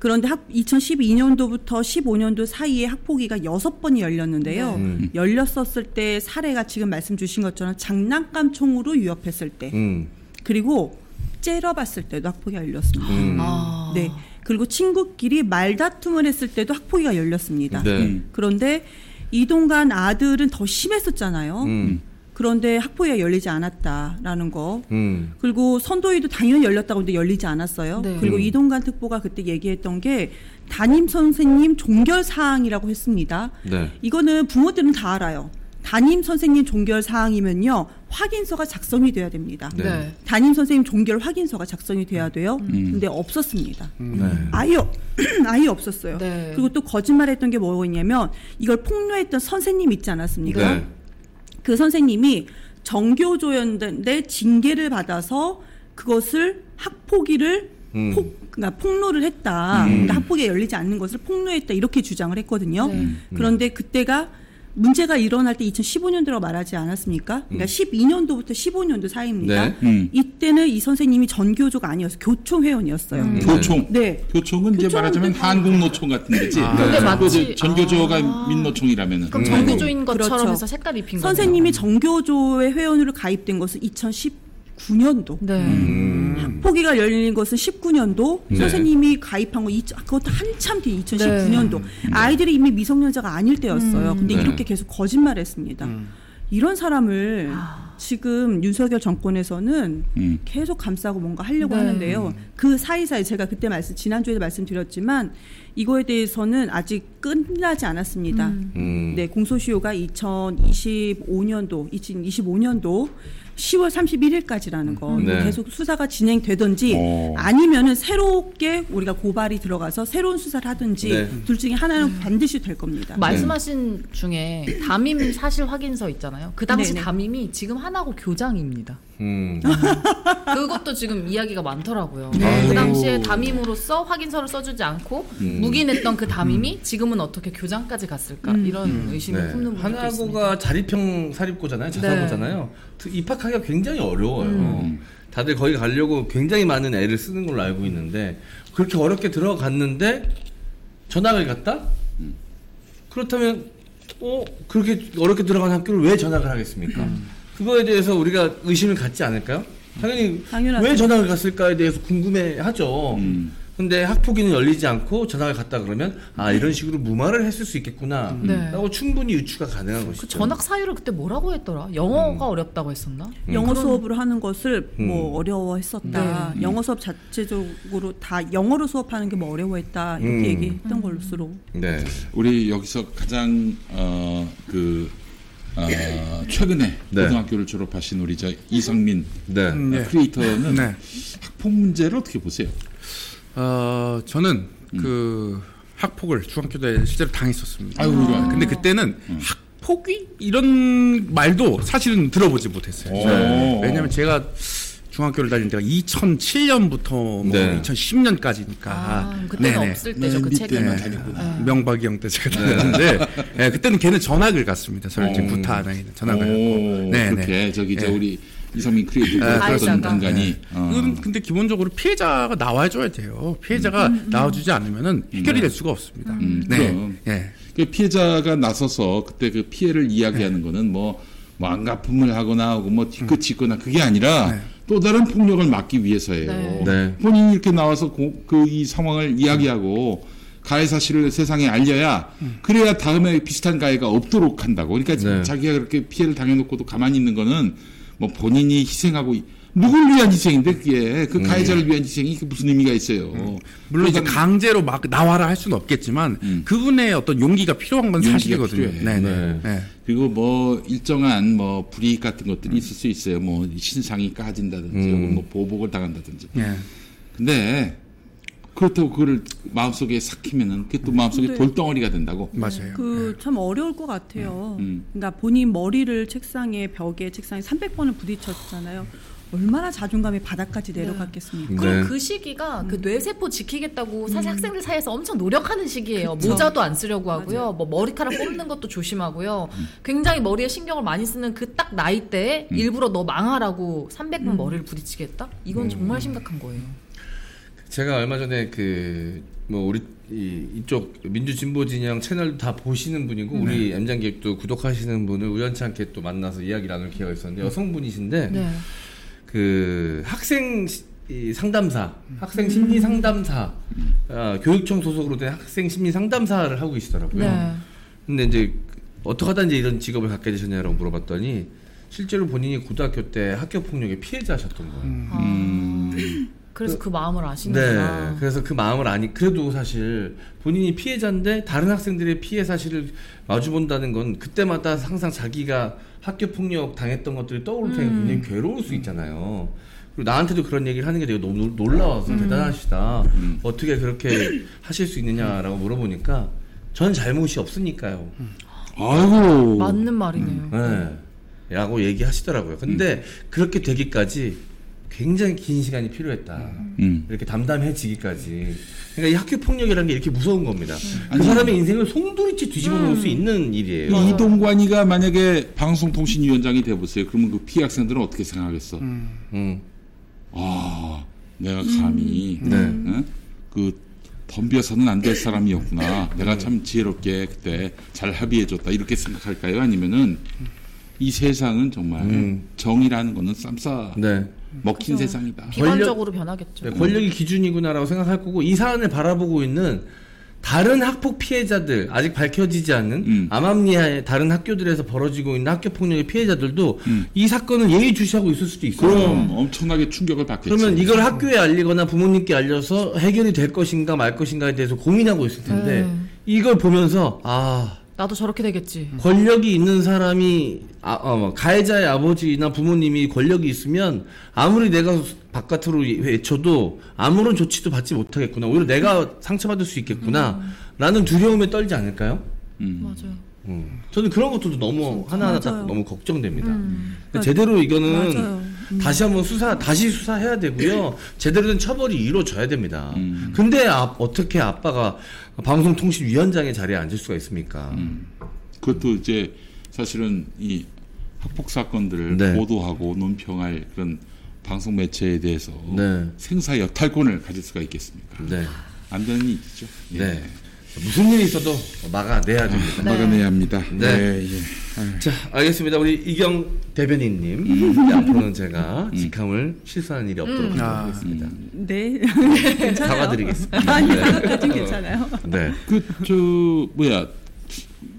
음. 그런데 학 2012년도부터 15년도 사이에 학폭위가 여섯 번이 열렸는데요. 음. 열렸었을 때 사례가 지금 말씀 주신 것처럼 장난감 총으로 위협했을 때 음. 그리고 째려봤을 때도 학폭위가 열렸습니다. 음. 아. 네. 그리고 친구끼리 말다툼을 했을 때도 학폭위가 열렸습니다. 네. 음. 그런데 이동간 아들은 더 심했었잖아요. 음. 그런데 학폭위가 열리지 않았다라는 거. 음. 그리고 선도위도 당연히 열렸다고 했는데 열리지 않았어요. 네. 그리고 음. 이동관 특보가 그때 얘기했던 게 담임 선생님 종결 사항이라고 했습니다. 네. 이거는 부모들은 다 알아요. 담임 선생님 종결 사항이면요 확인서가 작성이 돼야 됩니다. 네. 네. 담임 선생님 종결 확인서가 작성이 돼야 돼요. 음. 근데 없었습니다. 네. 아예 없- 아예 없었어요. 네. 그리고 또 거짓말했던 게 뭐였냐면 이걸 폭로했던 선생님 있지 않았습니까? 네. 그 선생님이 정교조였는데 징계를 받아서 그것을 학폭위를 음. 폭, 그러니까 폭로를 했다. 그러니까 학폭에 열리지 않는 것을 폭로했다. 이렇게 주장을 했거든요. 네. 그런데 그때가 문제가 일어날 때 2015년도라고 말하지 않았습니까? 그러니까 12년도부터 15년도 사이입니다. 네. 음. 이때는 이 선생님이 전교조가 아니었어요. 교총회원이었어요. 음. 교총. 네. 교총은 이제 말하자면 또- 한국노총 같은 데지. 근데 마치- 그 전교조가 민노총이라면은. 그럼 정규조인 것처럼 그렇죠. 해서 색깔 입힌 거예요. 선생님이 정교조의 회원으로 가입된 것은 2019년도. 네. 음. 학폭위가 열린 것은 19년도 네. 선생님이 가입한 거 그것도 한참 뒤 2019년도 네. 아이들이 이미 미성년자가 아닐 때였어요. 음. 근데 네. 이렇게 계속 거짓말했습니다. 이런 사람을 지금 윤석열 정권에서는 음. 계속 감싸고 뭔가 하려고 네. 하는데요. 그 사이사이 제가 그때 말씀 지난주에도 말씀드렸지만 이거에 대해서는 아직 끝나지 않았습니다. 음. 네, 공소시효가 2025년도, 2025년도 10월 31일까지라는 거 이거 네. 계속 수사가 진행되든지 어. 아니면은 새롭게 우리가 고발이 들어가서 새로운 수사를 하든지 네. 둘 중에 하나는 반드시 될 겁니다. 말씀하신 중에 담임 사실 확인서 있잖아요. 그 당시 네네. 담임이 지금 하나고 교장입니다. 음. 그것도 지금 이야기가 많더라고요. 네. 그 당시에 담임으로서 확인서를 써주지 않고 음. 묵인했던 그 담임이 지금은 어떻게 교장까지 갔을까 이런 의심을 네. 품는 분들도 있습니다. 하나고가 자립형 사립고잖아요. 자사고잖아요. 그 입학하기가 굉장히 어려워요. 음. 다들 거기 가려고 굉장히 많은 애를 쓰는 걸로 알고 있는데 그렇게 어렵게 들어갔는데 전학을 갔다? 그렇다면 어 그렇게 어렵게 들어간 학교를 왜 전학을 하겠습니까? 음. 그거에 대해서 우리가 의심을 갖지 않을까요? 당연히 당연하죠. 왜 전학을 갔을까에 대해서 궁금해하죠. 음. 근데 학폭위는 열리지 않고 전학을 갔다 그러면 아 이런 식으로 무마를 했을 수 있겠구나 네. 라고 충분히 유추가 가능한 것이죠. 그 전학 사유를 그때 뭐라고 했더라? 영어가 어렵다고 했었나? 영어 수업으로 하는 것을 뭐 음. 어려워했었다. 네. 영어 수업 자체적으로 다 영어로 수업하는 게 뭐 어려워했다 이렇게 음. 얘기했던 것으로. 네. 우리 여기서 가장 어, 그 어, 최근에 네. 고등학교를 졸업하신 우리 저 이성민 네. 음, 네. 크리에이터는 네. 학폭 문제를 어떻게 보세요? 어, 저는 그 학폭을 중학교 때 실제로 당했었습니다. 아유, 이런. 근데 그때는 학폭위 이런 말도 사실은 들어보지 못했어요. 오. 네. 왜냐하면 제가 중학교를 다닐 때가 2007년부터 뭐 네. 2010년까지니까 아, 그때는 없을 때죠 그 밑에만 책임은. 다녔구나. 명박이 형 때 제가 다녔는데 네, 그때는 걔는 전학을 갔습니다. 저는 이제 오. 구타 하나에는 전학을 오, 갔고. 네, 그렇게 네. 저기 저 네. 우리 이성민 크리에이터 아, 그랬던 가해자가. 인간이 어. 이건 근데 기본적으로 피해자가 나와줘야 돼요. 피해자가 나와주지 않으면은 해결이 될 수가 없습니다. 음, 네. 그럼. 예. 그 피해자가 나서서 그때 그 피해를 이야기하는 거는 뭐, 뭐 안가품을 하거나 하고 뭐 뒤끝이 있거나 그게 아니라 네. 또 다른 폭력을 막기 위해서예요. 네. 네. 본인이 이렇게 나와서 그 이 상황을 이야기하고 가해 사실을 세상에 알려야 그래야 다음에 비슷한 가해가 없도록 한다고. 그러니까 네. 자기가 그렇게 피해를 당해놓고도 가만히 있는 거는 뭐 본인이 희생하고 이- 누굴 위한 희생인데 그게 그 가해자를 위한 희생이 그 무슨 의미가 있어요. 물론 이제 그러니까 강제로 막 나와라 할 수는 없겠지만 음. 그분의 어떤 용기가 필요한 건 용기가 사실이거든요. 네, 네. 네. 네. 그리고 뭐 일정한 뭐 불이익 같은 것들이 있을 수 있어요. 뭐 신상이 까진다든지 음. 혹은 뭐 보복을 당한다든지. 네. 근데 그렇다고 그거를 마음속에 삭히면은 그게 또 마음속에 돌덩어리가 된다고. 맞아요. 그 참 어려울 것 같아요. 음. 그러니까 본인 머리를 책상에 벽에 책상에 300번을 부딪혔잖아요. 얼마나 자존감이 바닥까지 내려갔겠습니까? 네. 그리고 그 시기가 그 뇌세포 지키겠다고 사실 학생들 사이에서 엄청 노력하는 시기예요. 모자도 안 쓰려고 하고요. 뭐 머리카락 뽑는 것도 조심하고요. 굉장히 머리에 신경을 많이 쓰는 그 딱 나이 때에 일부러 너 망하라고 300번 머리를 부딪히겠다? 이건 정말 심각한 거예요. 제가 얼마 전에 그 뭐 우리 이, 이쪽 민주 진보 진영 채널 다 보시는 분이고 우리 엠장 기획도 구독하시는 분을 우연치 않게 또 만나서 이야기 나눌 기회가 있었는데 여성분이신데 네. 그 학생 상담사, 학생 심리 상담사, 어, 교육청 소속으로 된 학생 심리 상담사를 하고 계시더라고요. 네. 근데 이제 어떻게 하다 이제 이런 직업을 갖게 되셨냐라고 물어봤더니 실제로 본인이 고등학교 때 학교 폭력의 피해자셨던 거예요. 아, 그래서 그 마음을 네. 아시는구나. 그래서 그 마음을 아니 그래도 사실 본인이 피해자인데 다른 학생들의 피해 사실을 마주 본다는 건 그때마다 항상 자기가 학교 폭력 당했던 것들이 떠오를 테니 음. 굉장히 괴로울 수 있잖아요. 그리고 나한테도 그런 얘기를 하는 게 되게 너무 놀- 놀라워서 음. 대단하시다. 어떻게 그렇게 하실 수 있느냐라고 물어보니까 전 잘못이 없으니까요. 아이고. 맞는 말이네요. 네. 라고 얘기하시더라고요. 근데 그렇게 되기까지 굉장히 긴 시간이 필요했다. 음. 이렇게 담담해지기까지. 그러니까 이 학교 폭력이라는 게 이렇게 무서운 겁니다. 그 아니, 사람의 인생을 송두리째 뒤집어 놓을 수 있는 일이에요. 이 이동관이가 만약에 방송통신위원장이 돼보세요. 그러면 그 피해 학생들은 어떻게 생각하겠어? 음. 아, 내가 감히 네. 응? 그 덤벼서는 안 될 사람이었구나. 내가 참 지혜롭게 그때 잘 합의해줬다. 이렇게 생각할까요? 아니면은 이 세상은 정말 음. 정의라는 거는 쌈싸 네. 먹힌 세상이다. 비관적으로 변하겠죠. 네, 권력이 기준이구나라고 생각할 거고 이 사안을 바라보고 있는 다른 학폭 피해자들 아직 밝혀지지 않는 음. 암암리아의 다른 학교들에서 벌어지고 있는 학교 폭력의 피해자들도 이 사건을 예의주시하고 있을 수도 있어요. 그럼 엄청나게 충격을 받겠지. 그러면 이걸 학교에 알리거나 부모님께 알려서 해결이 될 것인가 말 것인가에 대해서 고민하고 있을 텐데 네. 이걸 보면서 아 나도 저렇게 되겠지. 권력이 있는 사람이 아, 어, 뭐, 가해자의 아버지나 부모님이 권력이 있으면 아무리 내가 바깥으로 외쳐도 아무런 조치도 받지 못하겠구나 오히려 내가 상처받을 수 있겠구나 라는 두려움에 떨지 않을까요? 음. 맞아요. 음. 저는 그런 것들도 너무 하나하나 다 맞아요. 너무 걱정됩니다. 음. 근데 제대로 이거는 맞아요. 다시 한번 수사 다시 수사해야 되고요. 제대로 된 처벌이 이루어져야 됩니다. 근데 아, 어떻게 아빠가 방송통신위원장의 자리에 앉을 수가 있습니까? 그것도 이제 사실은 이 학폭 사건들을 네. 보도하고 논평할 그런 방송 매체에 대해서 네. 생사 여탈권을 가질 수가 있겠습니까? 네. 안 되는 일이죠. 예. 네. 무슨 일이 있어도 막아내야 됩니다. 막아내야 합니다. 네. 예, 예. 자, 알겠습니다. 우리 이경 대변인님. 이제 앞으로는 제가 직함을 실수하는 일이 없도록 아. 하겠습니다. 네. 괜찮아요. 사과드리겠습니다. 네. 그까진 괜찮아요. 네. 그 저 뭐야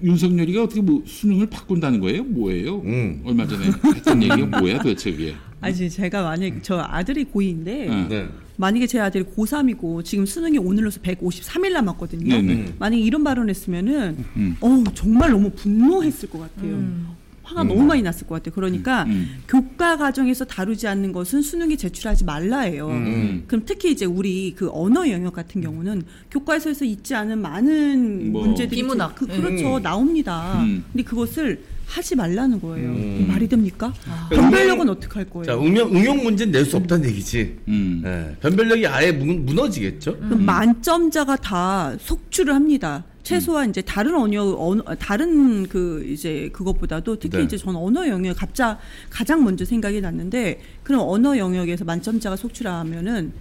윤석열이가 어떻게 뭐 수능을 바꾼다는 거예요? 뭐예요? 음. 얼마 전에 했던 얘기가 뭐야 도대체 그게? 아니 제가 만약 저 아들이 고2인데 응. 네. 만약에 제 아들이 고3이고 지금 수능이 오늘로서 153일 남았거든요. 네네. 만약에 이런 발언했으면은 음. 어 정말 너무 분노했을 것 같아요. 화가 너무 많이 났을 것 같아요. 그러니까 음. 교과 과정에서 다루지 않는 것은 수능에 제출하지 말라예요. 음. 그럼 특히 이제 우리 그 언어 영역 같은 경우는 교과서에서 있지 않은 많은 뭐. 문제들이 비문학. 그, 그렇죠 나옵니다. 음. 근데 그것을 하지 말라는 거예요. 음. 말이 됩니까? 변별력은 어떻게 할 거예요? 자, 응용, 응용 문제는 낼 수 없다는 얘기지. 음. 네. 변별력이 아예 무, 무너지겠죠? 그 만점자가 다 속출을 합니다. 최소한 이제 다른 언어, 언어 다른 그 이제 그것보다도 특히 네. 이제 전 언어 영역 갑자 가장 먼저 생각이 났는데 그럼 언어 영역에서 만점자가 속출하면은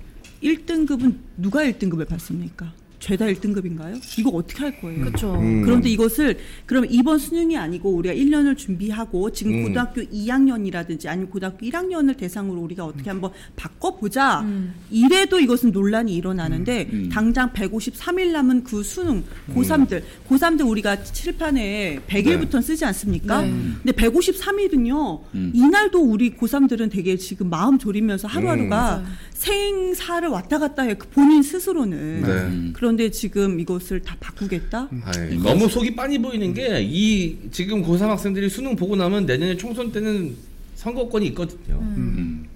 1등급은 누가 1등급을 받습니까? 죄다 1등급인가요? 이거 어떻게 할 거예요? 그렇죠. 음. 그런데 이것을 그럼 이번 수능이 아니고 우리가 1년을 준비하고 지금 음. 고등학교 2학년이라든지 아니면 고등학교 1학년을 대상으로 우리가 어떻게 한번 바꿔 보자. 음. 이래도 이것은 논란이 일어나는데 음. 당장 153일 남은 그 수능 고3들 고3들 우리가 칠판에 100일부터 쓰지 않습니까? 네. 근데 153일은요. 이날도 우리 고3들은 되게 지금 마음 졸이면서 하루하루가. 생사를 왔다 갔다 해. 그 본인 스스로는. 네. 그런 데 지금 이것을 다 바꾸겠다? 아이, 너무 속이 빤히 보이는 게 이 지금 고3 학생들이 수능 보고 나면 내년에 총선 때는 선거권이 있거든요. 음.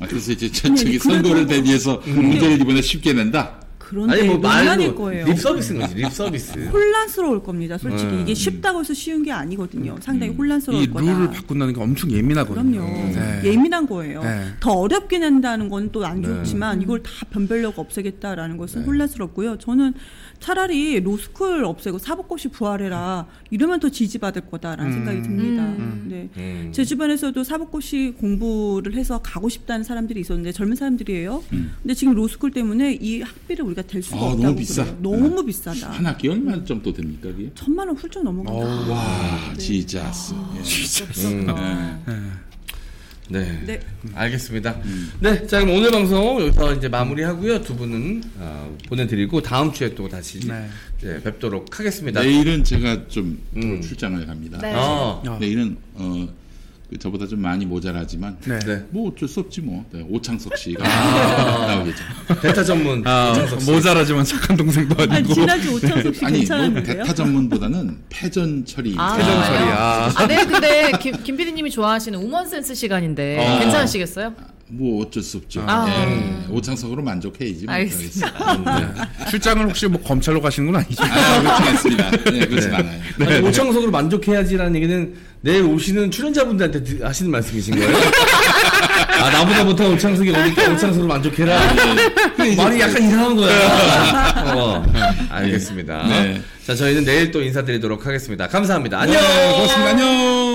아, 그래서 이제 저쪽이 선거를 대비해서 문제를 이번에 쉽게 낸다. 그런데 아니 뭐 말로 거예요. 립 서비스인 거지 립 서비스. 혼란스러울 겁니다. 솔직히 음. 이게 쉽다고 해서 쉬운 게 아니거든요. 상당히 이 혼란스러울 거다. 룰을 바꾼다는 게 엄청 예민하거든요. 그럼요. 네. 예민한 거예요. 네. 더 어렵게 낸다는 건 또안 네. 좋지만 이걸 다 변별력 없애겠다라는 것은 혼란스럽고요. 저는 차라리 로스쿨 없애고 사법고시 부활해라 이러면 더 지지받을 거다라는 생각이 듭니다. 네. 음. 제 주변에서도 사법고시 공부를 해서 가고 싶다는 사람들이 있었는데 젊은 사람들이에요. 근데 지금 로스쿨 때문에 이 학비를 우리가 댈 수가 아, 없다고 너무 비싸. 그래요. 너무 비싸다. 한 학기 얼마 정도 됩니까 그게? 천만 원 훌쩍 넘어간다. 와, 지자스. 예. 아, 음. 네. 네. 네. 알겠습니다. 네, 자 그럼 오늘 방송 여기서 이제 마무리하고요. 두 분은 어, 보내드리고 다음 주에 또 다시 네. 네, 뵙도록 하겠습니다. 내일은 제가 좀 음. 출장을 갑니다. 네. 어, 어. 내일은 어, 그 저보다 좀 많이 모자라지만 네. 네. 뭐 어쩔 수 없지 뭐 네, 오창석 씨가 아. 나오겠죠. 대타 전문 아. 모자라지만 착한 동생도 아니, 아니고. 지난주 오창석 씨 아니 뭐 괜찮았는데요? 대타 전문보다는 패전 처리. 아, 회전 처리. 아. 아, 네, 근데 김, 김 PD님이 좋아하시는 우먼 센스 시간인데 어. 괜찮으시겠어요? 뭐 어쩔 수 없죠. 아. 예, 오창석으로 만족해야지. 뭐 알겠습니다. 출장을 혹시 뭐 검찰로 가시는 건 아니죠? 아, 그렇지 않습니다. 네, 그렇진 않아요. 아니, 오창석으로 만족해야지라는 얘기는 내일 오시는 출연자분들한테 드- 하시는 말씀이신 거예요? 아 나보다 못한 오창석이 오니까 오창석으로 만족해라. 말이 약간 이상한 거야. 어, 알겠습니다. 네. 자 저희는 내일 또 인사드리도록 하겠습니다. 감사합니다. 안녕. 네, 고맙습니다. 안녕.